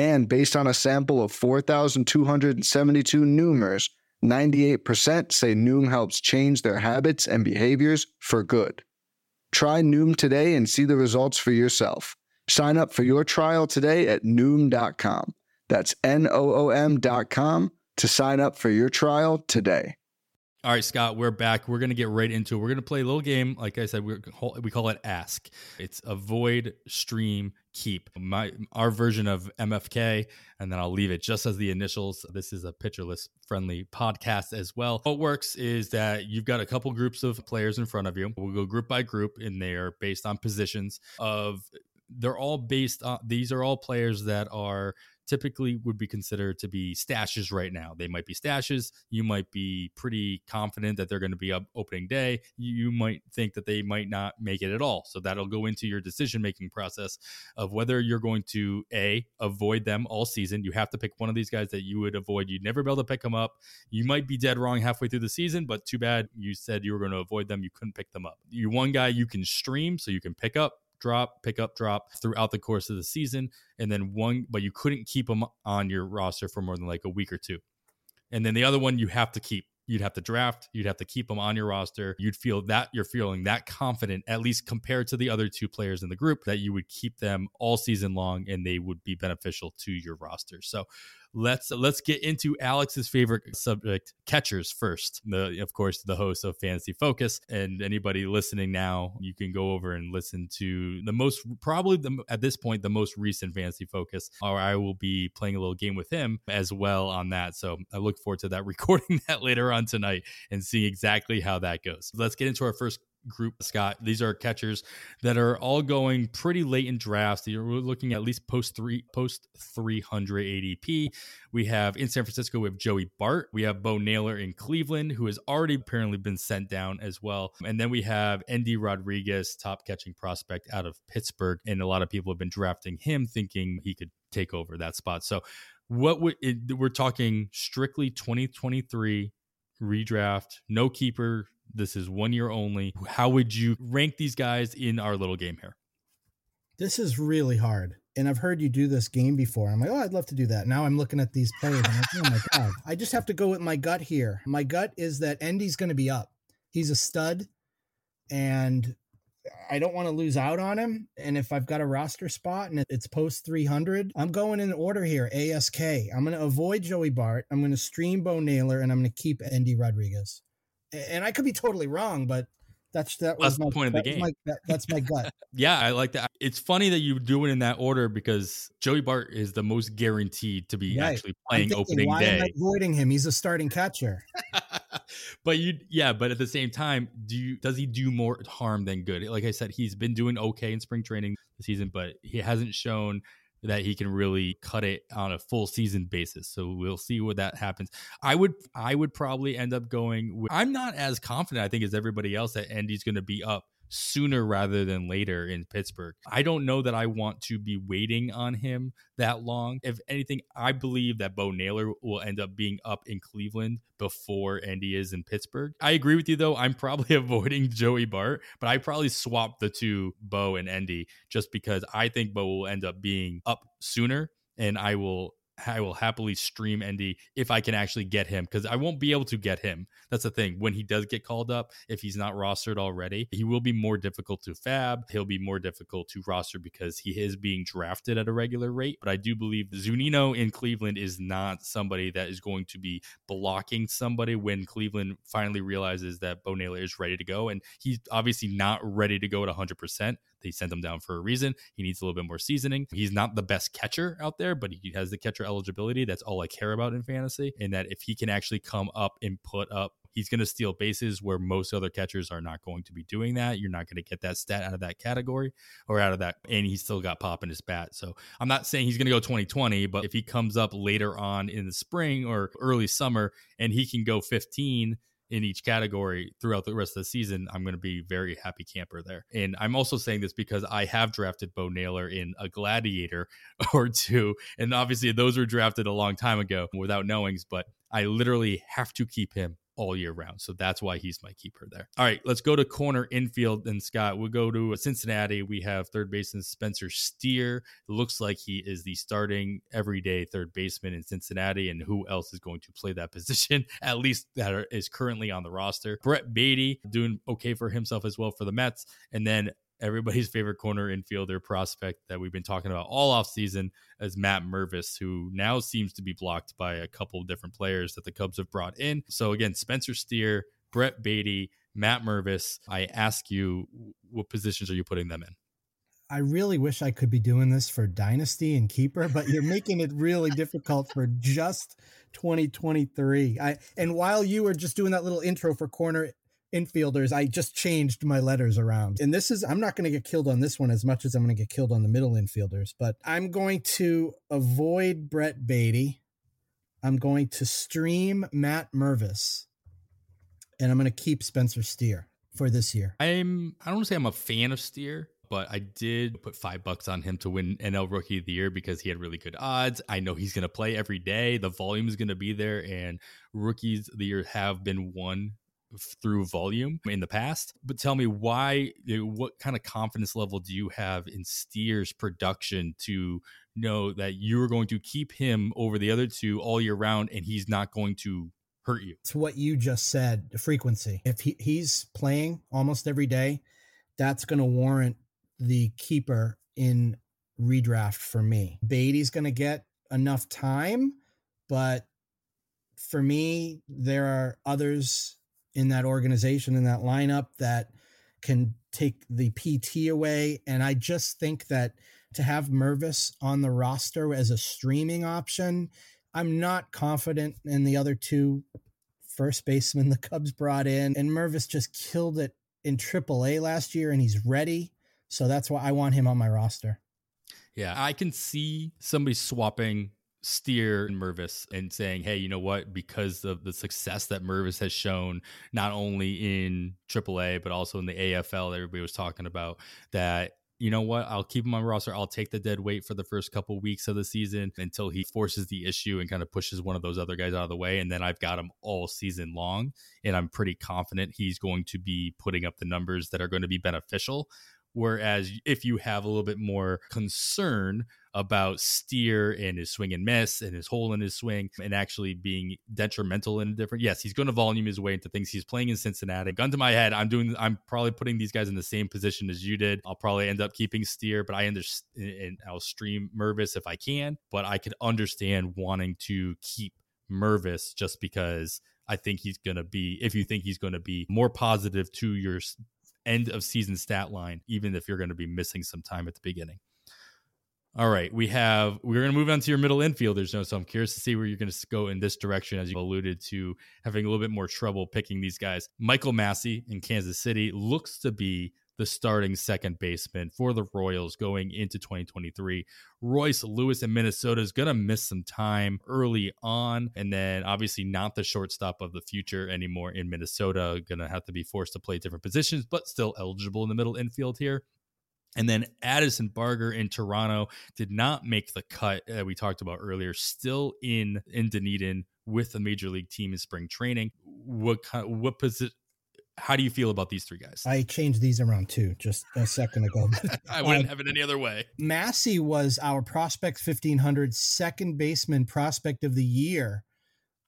[SPEAKER 1] And based on a sample of 4,272 Noomers, 98% say Noom helps change their habits and behaviors for good. Try Noom today and see the results for yourself. Sign up for your trial today at Noom.com. That's N O O M.com to sign up for your trial today.
[SPEAKER 2] All right, Scott, we're back. We're going to get right into it. We're going to play a little game. Like I said, we we call it Ask. It's avoid, stream, keep. My our version of MFK, and then I'll leave it just as the initials. This is a Pitcher List friendly podcast as well. What works is that you've got a couple groups of players in front of you. We'll go group by group, and they are based on positions of they're all based on these are all players that are typically would be considered to be stashes right now. They might be stashes. You might be pretty confident that they're going to be up opening day. You might think that they might not make it at all. So that'll go into your decision making process of whether you're going to A, avoid them all season. You have to pick one of these guys that you would avoid. You'd never be able to pick them up. You might be dead wrong halfway through the season, but too bad you said you were going to avoid them. You couldn't pick them up. You one guy you can stream, so you can pick up drop, pick up, drop throughout the course of the season. And then one, but you couldn't keep them on your roster for more than like a week or two. And then the other one you have to keep. You'd have to draft, you'd have to keep them on your roster. You'd feel that you're feeling that confident, at least compared to the other two players in the group, that you would keep them all season long and they would be beneficial to your roster. So let's let's get into Alex's favorite subject, catchers first. The of course the host of Fantasy Focus, and anybody listening now, you can go over and listen to the most probably the, at this point the most recent Fantasy Focus, or I will be playing a little game with him as well on that. So I look forward to that recording that later on tonight and seeing exactly how that goes. Let's get into our first group, Scott. These are catchers that are all going pretty late in drafts. You're looking at least post three, post 300 ADP. We have in San Francisco, we have Joey Bart. We have Bo Naylor in Cleveland, who has already apparently been sent down as well. And then we have Endy Rodriguez, top catching prospect out of Pittsburgh. And a lot of people have been drafting him thinking he could take over that spot. So what we're talking strictly 2023 redraft, no keeper, this is one year only. How would you rank these guys in our little game here?
[SPEAKER 3] This is really hard. And I've heard you do this game before. I'm like, oh, I'd love to do that. Now I'm looking at these players. I'm like, oh my God. I just have to go with my gut here. My gut is that Endy's going to be up. He's a stud. And I don't want to lose out on him. And if I've got a roster spot and it's post 300, I'm going in order here ASK. I'm going to avoid Joey Bart. I'm going to stream Bo Naylor and I'm going to keep Endy Rodriguez and I could be totally wrong, but that's that was
[SPEAKER 2] that's my, the point of the game.
[SPEAKER 3] My, that, that's my gut.
[SPEAKER 2] yeah, I like that. It's funny that you do it in that order because Joey Bart is the most guaranteed to be right. actually playing thinking, opening
[SPEAKER 3] why
[SPEAKER 2] day.
[SPEAKER 3] Am I avoiding him? He's a starting catcher.
[SPEAKER 2] but you, yeah, but at the same time, do you does he do more harm than good? Like I said, he's been doing okay in spring training this season, but he hasn't shown that he can really cut it on a full season basis. So we'll see what that happens. I would I would probably end up going with, I'm not as confident I think as everybody else that Andy's going to be up sooner rather than later in Pittsburgh. I don't know that I want to be waiting on him that long. If anything, I believe that Bo Naylor will end up being up in Cleveland before Andy is in Pittsburgh. I agree with you though. I'm probably avoiding Joey Bart, but I probably swap the two Bo and Andy just because I think Bo will end up being up sooner and I will I will happily stream Endy if I can actually get him because I won't be able to get him. That's the thing. When he does get called up, if he's not rostered already, he will be more difficult to FAAB. He'll be more difficult to roster because he is being drafted at a regular rate. But I do believe Zunino in Cleveland is not somebody that is going to be blocking somebody when Cleveland finally realizes that Bo Naylor is ready to go. And he's obviously not ready to go at 100%. They sent him down for a reason. He needs a little bit more seasoning. He's not the best catcher out there, but he has the catcher eligibility. That's all I care about in fantasy. And that if he can actually come up and put up he's going to steal bases where most other catchers are not going to be doing that. You're not going to get that stat out of that category or out of that. And he's still got pop in his bat. So I'm not saying he's going to go 2020, but if he comes up later on in the spring or early summer and he can go 15 in each category throughout the rest of the season, I'm going to be very happy camper there. And I'm also saying this because I have drafted Bo Naylor in a gladiator or two. And obviously, those were drafted a long time ago without knowings, but I literally have to keep him all year round. So that's why he's my keeper there. All right, let's go to corner infield. And Scott, we'll go to Cincinnati. We have third baseman Spencer Steer. It looks like he is the starting everyday third baseman in Cincinnati. And who else is going to play that position, at least that is currently on the roster? Brett Baty doing okay for himself as well for the Mets. And then everybody's favorite corner infielder prospect that we've been talking about all off season as Matt Mervis, who now seems to be blocked by a couple of different players that the Cubs have brought in. So again, Spencer Steer, Brett Baty, Matt Mervis. I ask you, what positions are you putting them in?
[SPEAKER 3] I really wish I could be doing this for Dynasty and Keeper, but you're making it really difficult for just 2023. I and while you were just doing that little intro for corner infielders, I just changed my letters around. And this is, I'm not going to get killed on this one as much as I'm going to get killed on the middle infielders, but I'm going to avoid Brett Baty. I'm going to stream Matt Mervis. And I'm going to keep Spencer Steer for this year.
[SPEAKER 2] I'm, I don't say I'm a fan of Steer but I did put five bucks on him to win NL Rookie of the Year because he had really good odds. I know he's going to play every day. The volume is going to be there, and rookies of the year have been won through volume in the past. But tell me why, eh, what kind of confidence level do you have in Steer's production to know that you're going to keep him over the other two all year round and he's not going to hurt you?
[SPEAKER 3] It's what you just said, the frequency. If he, he's playing almost every day, that's going to warrant the keeper in redraft for me. Baty's going to get enough time, but for me, there are others in that organization in that lineup that can take the PT away. And I just think that to have Mervis on the roster as a streaming option, I'm not confident in the other two first basemen the Cubs brought in. And Mervis just killed it in AAA last year and he's ready. So that's why I want him on my roster.
[SPEAKER 2] Yeah, I can see somebody swapping steer Mervis and saying, hey, you know what? Because of the success that Mervis has shown, not only in AAA, but also in the AFL that everybody was talking about, that you know what? I'll keep him on roster. I'll take the dead weight for the first couple weeks of the season until he forces the issue and kind of pushes one of those other guys out of the way. And then I've got him all season long. And I'm pretty confident he's going to be putting up the numbers that are going to be beneficial Whereas if you have a little bit more concern about steer and his swing and miss and his hole in his swing and actually being detrimental in a different, yes, he's going to volume his way into things. He's playing in Cincinnati. Gun to my head, I'm doing, I'm probably putting these guys in the same position as you did. I'll probably end up keeping steer, but I understand and I'll stream Mervis if I can. But I could understand wanting to keep Mervis just because I think he's going to be, if you think he's going to be more positive to your end of season stat line, even if you're going to be missing some time at the beginning. All right, we have we're going to move on to your middle infielders now. So I'm curious to see where you're going to go in this direction, as you alluded to having a little bit more trouble picking these guys. Michael Massey in Kansas City looks to be the starting second baseman for the Royals going into 2023. Royce Lewis in Minnesota is going to miss some time early on, and then obviously not the shortstop of the future anymore in Minnesota. Going to have to be forced to play different positions, but still eligible in the middle infield here. And then Addison Barger in Toronto did not make the cut that we talked about earlier. Still in in Dunedin with a major league team in spring training. What kind? What position? How do you feel about these three guys?
[SPEAKER 3] I changed these around too, just a second ago.
[SPEAKER 2] I wouldn't uh, have it any other way.
[SPEAKER 3] Massey was our prospect 1500 second baseman prospect of the year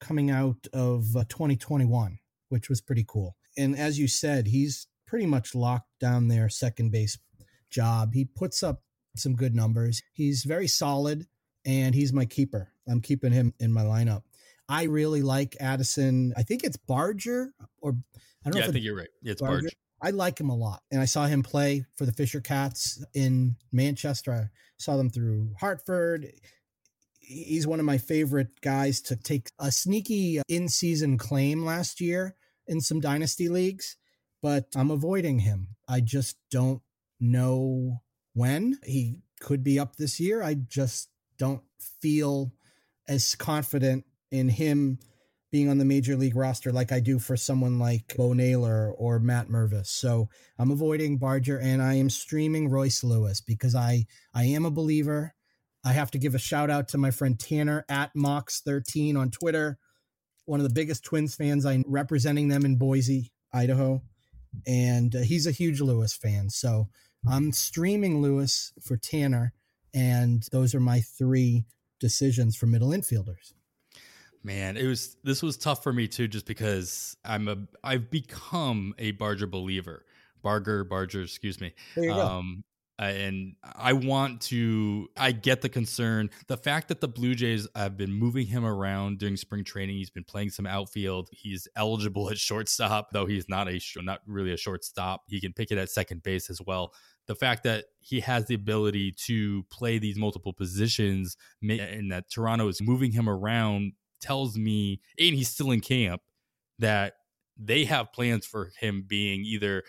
[SPEAKER 3] coming out of uh, 2021, which was pretty cool. And as you said, he's pretty much locked down their second base job. He puts up some good numbers. He's very solid and he's my keeper. I'm keeping him in my lineup. I really like Addison. I think it's Barger or
[SPEAKER 2] I don't yeah, know. Yeah, I think you're right. Yeah, it's Barger. Barger.
[SPEAKER 3] I like him a lot. And I saw him play for the Fisher Cats in Manchester. I saw them through Hartford. He's one of my favorite guys to take a sneaky uh, in season claim last year in some dynasty leagues, but I'm avoiding him. I just don't know when he could be up this year. I just don't feel as confident in him being on the major league roster like I do for someone like Bo Naylor or Matt Mervis. So I'm avoiding Barger and I am streaming Royce Lewis because I I am a believer. I have to give a shout out to my friend Tanner at Mox13 on Twitter, one of the biggest Twins fans. I'm representing them in Boise, Idaho, and uh, he's a huge Lewis fan. So I'm streaming Lewis for Tanner, and those are my three decisions for middle infielders.
[SPEAKER 2] Man, it was this was tough for me too, just because I'm a I've become a Barger believer. Barger, Barger, excuse me. Um, and I want to. I get the concern. The fact that the Blue Jays have been moving him around during spring training. He's been playing some outfield. He's eligible at shortstop, though he's not a not really a shortstop. He can pick it at second base as well the fact that he has the ability to play these multiple positions and that Toronto is moving him around tells me, and he's still in camp, that they have plans for him being either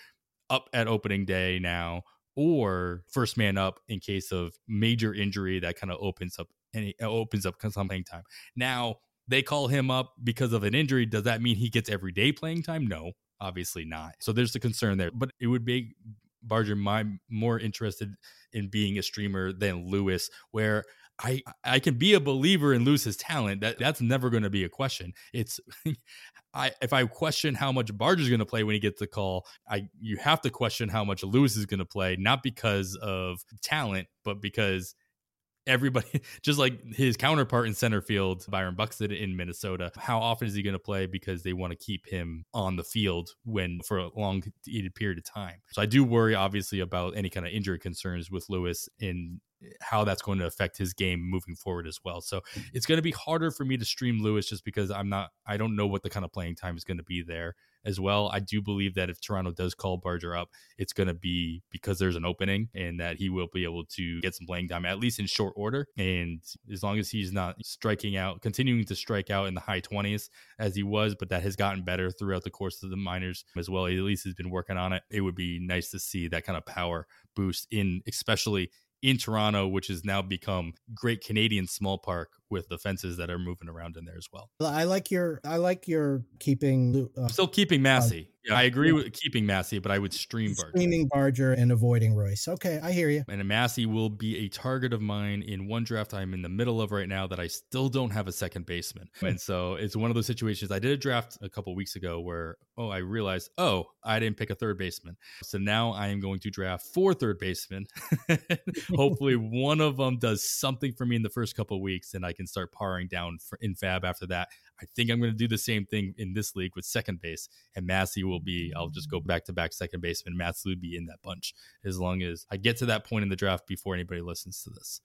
[SPEAKER 2] up at opening day now or first man up in case of major injury that kind of opens up and uh, opens up some playing time. Now they call him up because of an injury. Does that mean he gets every day playing time? No, obviously not. So there's the concern there. But it would be Barger my more interested in being a streamer than Lewis, where I I can be a believer in Lewis's talent. That that's never going to be a question. It's I if I question how much Barger's going to play when he gets the call, I you have to question how much Lewis is going to play, not because of talent, but because everybody just like his counterpart in center field byron buxton in minnesota how often is he going to play because they want to keep him on the field when for a long period of time so i do worry obviously about any kind of injury concerns with lewis in how that's going to affect his game moving forward as well. So it's going to be harder for me to stream Lewis just because I'm not, I don't know what the kind of playing time is going to be there as well. I do believe that if Toronto does call Barger up, it's going to be because there's an opening and that he will be able to get some playing time, at least in short order. And as long as he's not striking out, continuing to strike out in the high 20s as he was, but that has gotten better throughout the course of the minors as well. He at least has been working on it. It would be nice to see that kind of power boost in, especially in Toronto, which has now become great Canadian small park with the fences that are moving around in there as well.
[SPEAKER 3] I like your I like your keeping
[SPEAKER 2] uh, still keeping Massey. Uh, yeah, I agree yeah. with keeping Massey, but I would stream
[SPEAKER 3] Barger. Streaming Barger and avoiding Royce. Okay, I hear you.
[SPEAKER 2] And Massey will be a target of mine in one draft I'm in the middle of right now that I still don't have a second baseman. Hmm. and so it's one of those situations. I did a draft a couple weeks ago where oh I realized oh I didn't pick a third baseman. So now I am going to draft four third basemen. Hopefully one of them does something for me in the first couple weeks and I can start parring down for, in fab after that. I think I'm going to do the same thing in this league with second base, and Massey will be. I'll just go back to back second baseman. Massey will be in that bunch as long as I get to that point in the draft before anybody listens to this.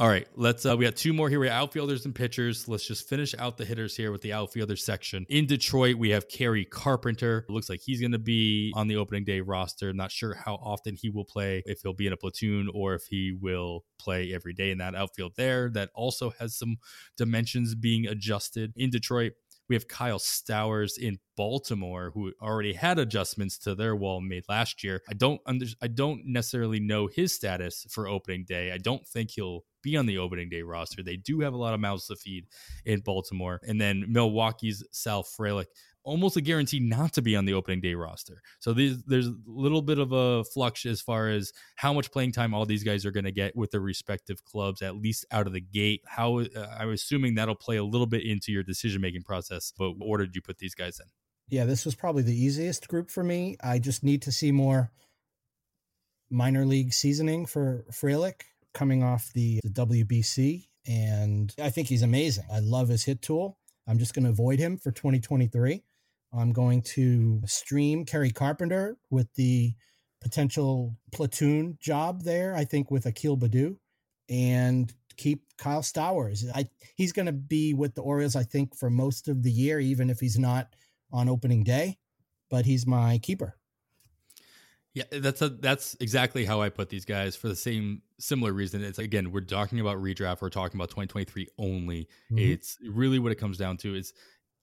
[SPEAKER 2] All right, let's. Uh, we got two more here. We have outfielders and pitchers. Let's just finish out the hitters here with the outfielder section. In Detroit, we have Kerry Carpenter. It looks like he's going to be on the opening day roster. Not sure how often he will play, if he'll be in a platoon or if he will play every day in that outfield there. That also has some dimensions being adjusted in Detroit. We have Kyle Stowers in Baltimore, who already had adjustments to their wall made last year. I don't under, I don't necessarily know his status for opening day. I don't think he'll be on the opening day roster. They do have a lot of mouths to feed in Baltimore. And then Milwaukee's Sal Frelick almost a guarantee not to be on the opening day roster. So there's there's a little bit of a flux as far as how much playing time all these guys are going to get with their respective clubs, at least out of the gate. How uh, I'm assuming that'll play a little bit into your decision making process. But what order did you put these guys in?
[SPEAKER 3] Yeah, this was probably the easiest group for me. I just need to see more minor league seasoning for Frelick coming off the, the WBC. And I think he's amazing. I love his hit tool. I'm just going to avoid him for 2023. I'm going to stream Kerry Carpenter with the potential platoon job there, I think, with Akil Baddoo and keep Kyle Stowers. I, he's going to be with the Orioles, I think, for most of the year, even if he's not on opening day, but he's my keeper.
[SPEAKER 2] Yeah, that's a that's exactly how I put these guys for the same similar reason. It's again, we're talking about redraft, we're talking about 2023 only. Mm-hmm. It's really what it comes down to is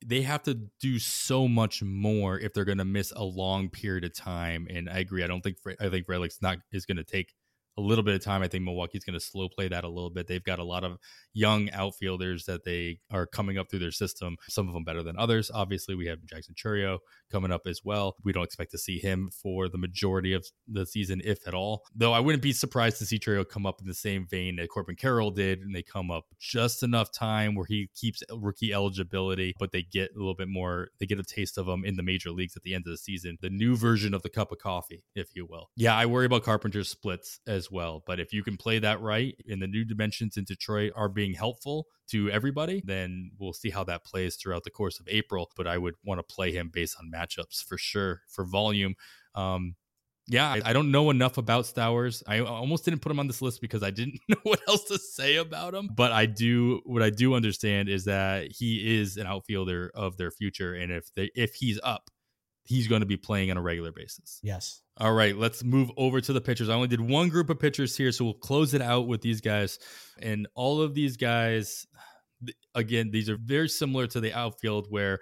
[SPEAKER 2] they have to do so much more if they're going to miss a long period of time. And I agree. I don't think I think Frelick's not is going to take a little bit of time. I think Milwaukee's going to slow play that a little bit. They've got a lot of young outfielders that they are coming up through their system, some of them better than others. Obviously, we have Jackson Chourio coming up as well. We don't expect to see him for the majority of the season, if at all. Though I wouldn't be surprised to see Chourio come up in the same vein that Corbin Carroll did, and they come up just enough time where he keeps rookie eligibility, but they get a little bit more, they get a taste of him in the major leagues at the end of the season. The new version of the cup of coffee, if you will. Yeah, I worry about Carpenter's splits as well, but if you can play that right and the new dimensions in Detroit are being helpful to everybody, then we'll see how that plays throughout the course of April. But I would want to play him based on matchups for sure for volume. Um, yeah, I, I, don't know enough about Stowers. I almost didn't put him on this list because I didn't know what else to say about him. But I do what I do understand is that he is an outfielder of their future, and if they if he's up, he's going to be playing on a regular basis.
[SPEAKER 3] Yes.
[SPEAKER 2] All right, let's move over to the pitchers. I only did one group of pitchers here, so we'll close it out with these guys. And all of these guys, again, these are very similar to the outfield, where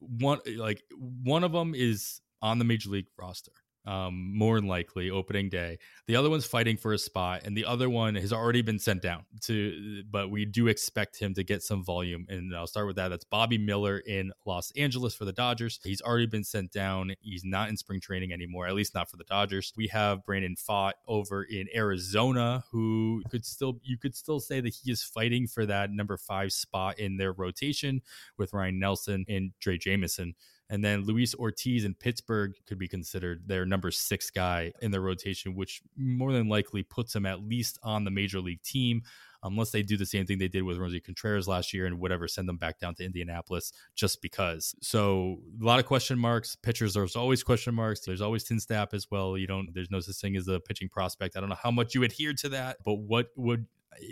[SPEAKER 2] one like one of them is on the major league roster um, more than likely opening day. The other one's fighting for a spot, and the other one has already been sent down to. But we do expect him to get some volume, and I'll start with that. That's Bobby Miller in Los Angeles for the Dodgers. He's already been sent down. He's not in spring training anymore, at least not for the Dodgers. We have Brandon Pfaadt over in Arizona, who could still you could still say that he is fighting for that number five spot in their rotation with Ryne Nelson and Drey Jameson. And then Luis Ortiz in Pittsburgh could be considered their number six guy in their rotation, which more than likely puts him at least on the major league team, unless they do the same thing they did with Roansy Contreras last year and whatever, send them back down to Indianapolis just because. So a lot of question marks. Pitchers, there's always question marks. There's always TINSTAAP as well. You don't, there's no such thing as a pitching prospect. I don't know how much you adhere to that, but what would,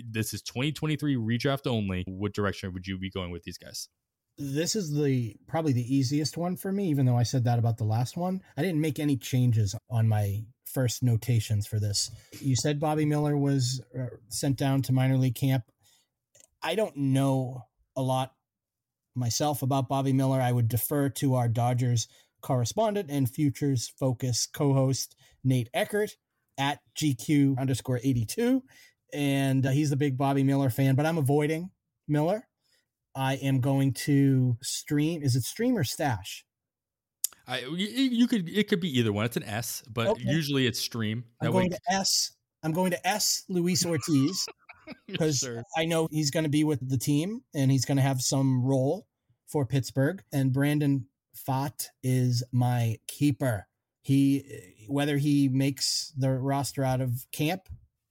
[SPEAKER 2] this is 2023 redraft only. What direction would you be going with these guys?
[SPEAKER 3] This is the probably the easiest one for me even though i said that about the last one. I didn't make any changes on my first notations for this. You said bobby miller was uh, sent down to minor league camp. I don't know a lot myself about bobby miller. I would defer to our dodgers correspondent and futures focus co-host nate eckert at gq underscore 82 and uh, he's the big bobby miller fan but i'm avoiding miller I am going to stream. Is it stream or stash?
[SPEAKER 2] I you, you could it could be either one. It's an S, but okay. usually it's stream.
[SPEAKER 3] That I'm going way. to S. I'm going to S Luis Ortiz because. I know he's going to be with the team and he's going to have some role for Pittsburgh. And Brandon Pfaadt is my keeper. He eh, whether he makes the roster out of camp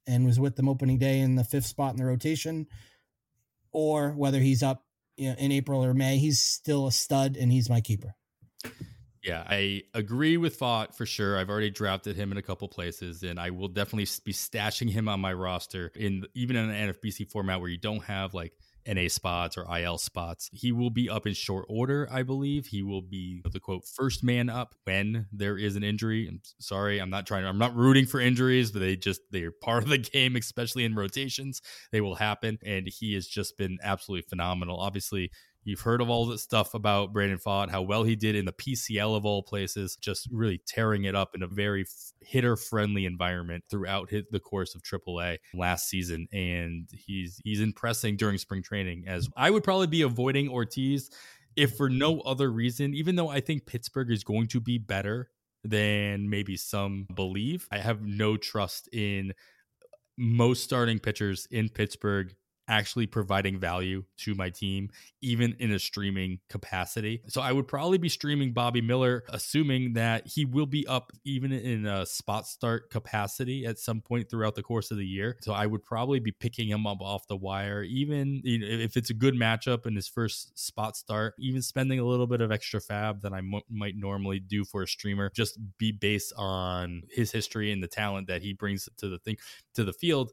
[SPEAKER 3] and was with them opening day in the fifth spot in the rotation, or whether he's up in April or May, he's still a stud and he's my keeper.
[SPEAKER 2] Yeah, I agree with Pfaadt for sure. I've already drafted him in a couple places, and I will definitely be stashing him on my roster in even in an NFBC format where you don't have like NA spots or IL spots. He will be up in short order, I believe. He will be the quote first man up when there is an injury. I'm sorry, I'm not trying to, I'm not rooting for injuries, but they just they're part of the game, especially in rotations. They will happen. And he has just been absolutely phenomenal. Obviously, You've heard of all the stuff about Brandon Pfaadt, how well he did in the PCL of all places, just really tearing it up in a very hitter friendly environment throughout the course of AAA last season. And he's he's impressing during spring training. As I would probably be avoiding Ortiz if for no other reason, even though I think Pittsburgh is going to be better than maybe some believe, I have no trust in most starting pitchers in Pittsburgh actually providing value to my team, even in a streaming capacity. So I would probably be streaming Bobby Miller, assuming that he will be up even in a spot start capacity at some point throughout the course of the year. So I would probably be picking him up off the wire, even if it's a good matchup in his first spot start, even spending a little bit of extra FAAB that I m- might normally do for a streamer, just be based on his history and the talent that he brings to the thing to the field.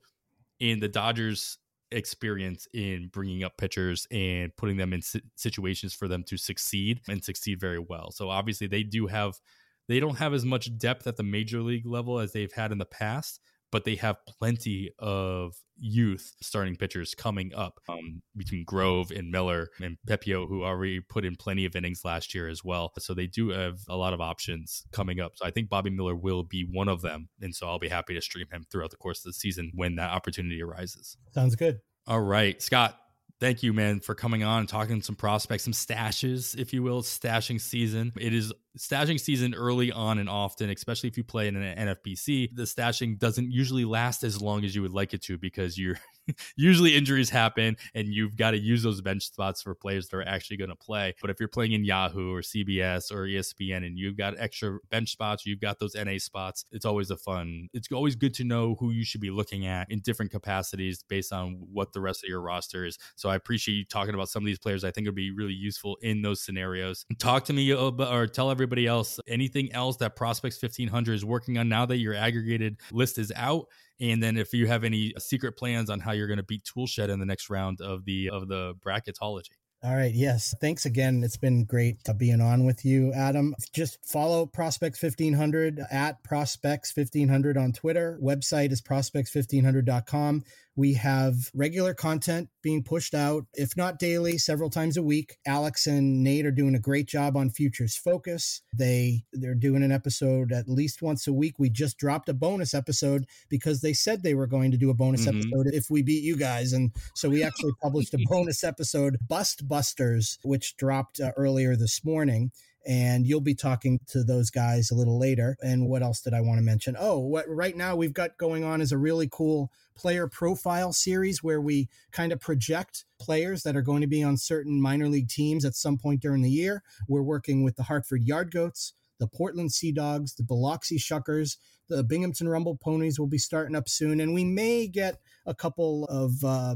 [SPEAKER 2] And the Dodgers experience in bringing up pitchers and putting them in situations for them to succeed and succeed very well. So obviously they do have they don't have as much depth at the major league level as they've had in the past, but they have plenty of youth starting pitchers coming up um, between Grove and Miller and Pepiot, who already put in plenty of innings last year as well. So they do have a lot of options coming up. So I think Bobby Miller will be one of them. And so I'll be happy to stream him throughout the course of the season when that opportunity arises.
[SPEAKER 3] Sounds good.
[SPEAKER 2] All right, Scott, thank you, man, for coming on and talking some prospects, some stashes, if you will. Stashing season. It is stashing season early on and often, especially if you play in an NFBC. The stashing doesn't usually last as long as you would like it to because you're usually injuries happen and you've got to use those bench spots for players that are actually going to play. But if you're playing in Yahoo or CBS or ESPN and you've got extra bench spots, you've got those NA spots, it's always a fun. It's always good to know who you should be looking at in different capacities based on what the rest of your roster is. So I appreciate you talking about some of these players. I think it would be really useful in those scenarios. Talk to me about, or tell everybody else anything else that Prospects 1500 is working on now that your aggregated list is out and then if you have any uh, secret plans on how you're going to beat Toolshed in the next round of the of the bracketology.
[SPEAKER 3] All right. Yes. Thanks again. It's been great being on with you, Adam. Just follow Prospects 1500 at Prospects 1500 on Twitter. Website is prospects1500.com. We have regular content being pushed out, if not daily, several times a week. Alex and Nate are doing a great job on Futures Focus. They they're doing an episode at least once a week. We just dropped a bonus episode because they said they were going to do a bonus mm-hmm. episode if we beat you guys, and so we actually published a bonus episode, Bust Busters, which dropped uh, earlier this morning and you'll be talking to those guys a little later. And what else did I want to mention? Oh, what right now we've got going on is a really cool player profile series where we kind of project players that are going to be on certain minor league teams at some point during the year. We're working with the Hartford Yard Goats, the Portland Sea Dogs, the Biloxi Shuckers, the Binghamton Rumble Ponies will be starting up soon, and we may get a couple of uh,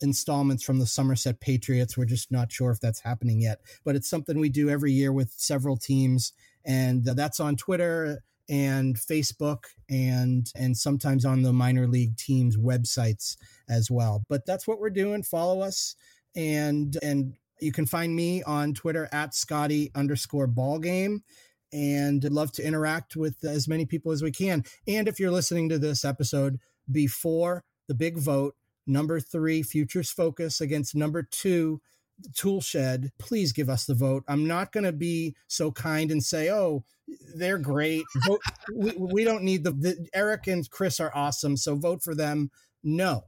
[SPEAKER 3] installments from the Somerset Patriots. We're just not sure if that's happening yet, but it's something we do every year with several teams, and that's on Twitter and Facebook and and sometimes on the minor league teams websites as well. But that's what we're doing. Follow us and and you can find me on Twitter at Scotty underscore ball game and love to interact with as many people as we can. And if you're listening to this episode before the big vote, number three, Futures Focus against number two, Toolshed, please give us the vote. I'm not going to be so kind and say, oh, they're great. Vote, we, we, don't need the, the Eric and Chris are awesome, so vote for them. No,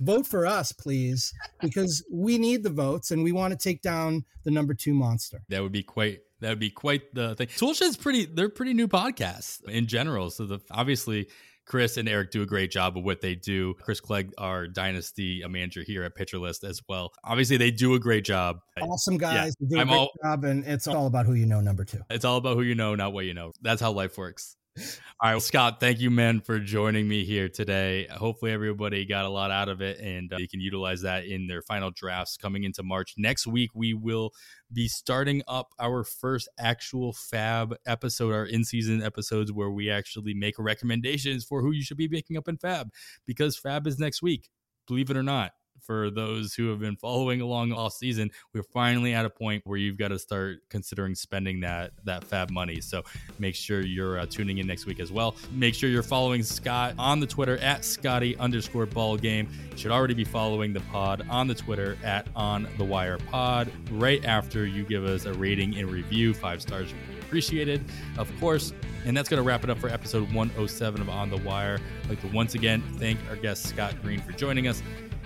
[SPEAKER 3] vote for us, please, because we need the votes and we want to take down the number two monster.
[SPEAKER 2] That would be quite. That would be quite the thing. Toolshed's pretty. They're pretty new podcasts in general. So the obviously Chris and Eric do a great job of what they do. Chris Clegg, our dynasty manager here at Pitcher List as well. Obviously, they do a great job.
[SPEAKER 3] Awesome guys. Yeah, do a I'm great all, job, and it's all about who you know, number two.
[SPEAKER 2] It's all about who you know, not what you know. That's how life works. All right, well, Scott, thank you, man, for joining me here today. Hopefully, everybody got a lot out of it and uh, you can utilize that in their final drafts coming into March. Next week, we will be starting up our first actual FAAB episode, our in season episodes, where we actually make recommendations for who you should be picking up in FAAB because FAAB is next week, believe it or not. For those who have been following along all season, we're finally at a point where you've got to start considering spending that that FAAB money. So make sure you're uh, tuning in next week as well. Make sure you're following Scott on the Twitter at Scotty underscore ball game. You should already be following the pod on the Twitter at on the wire pod right after you give us a rating and review. Five stars would be appreciated, of course. And that's going to wrap it up for episode 107 of On the Wire. I'd like to once again thank our guest Scott Greene for joining us.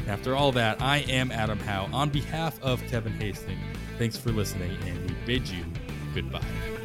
[SPEAKER 2] After all that, I am Adam Howe. On behalf of Kevin Hastings, thanks for listening, and we bid you goodbye.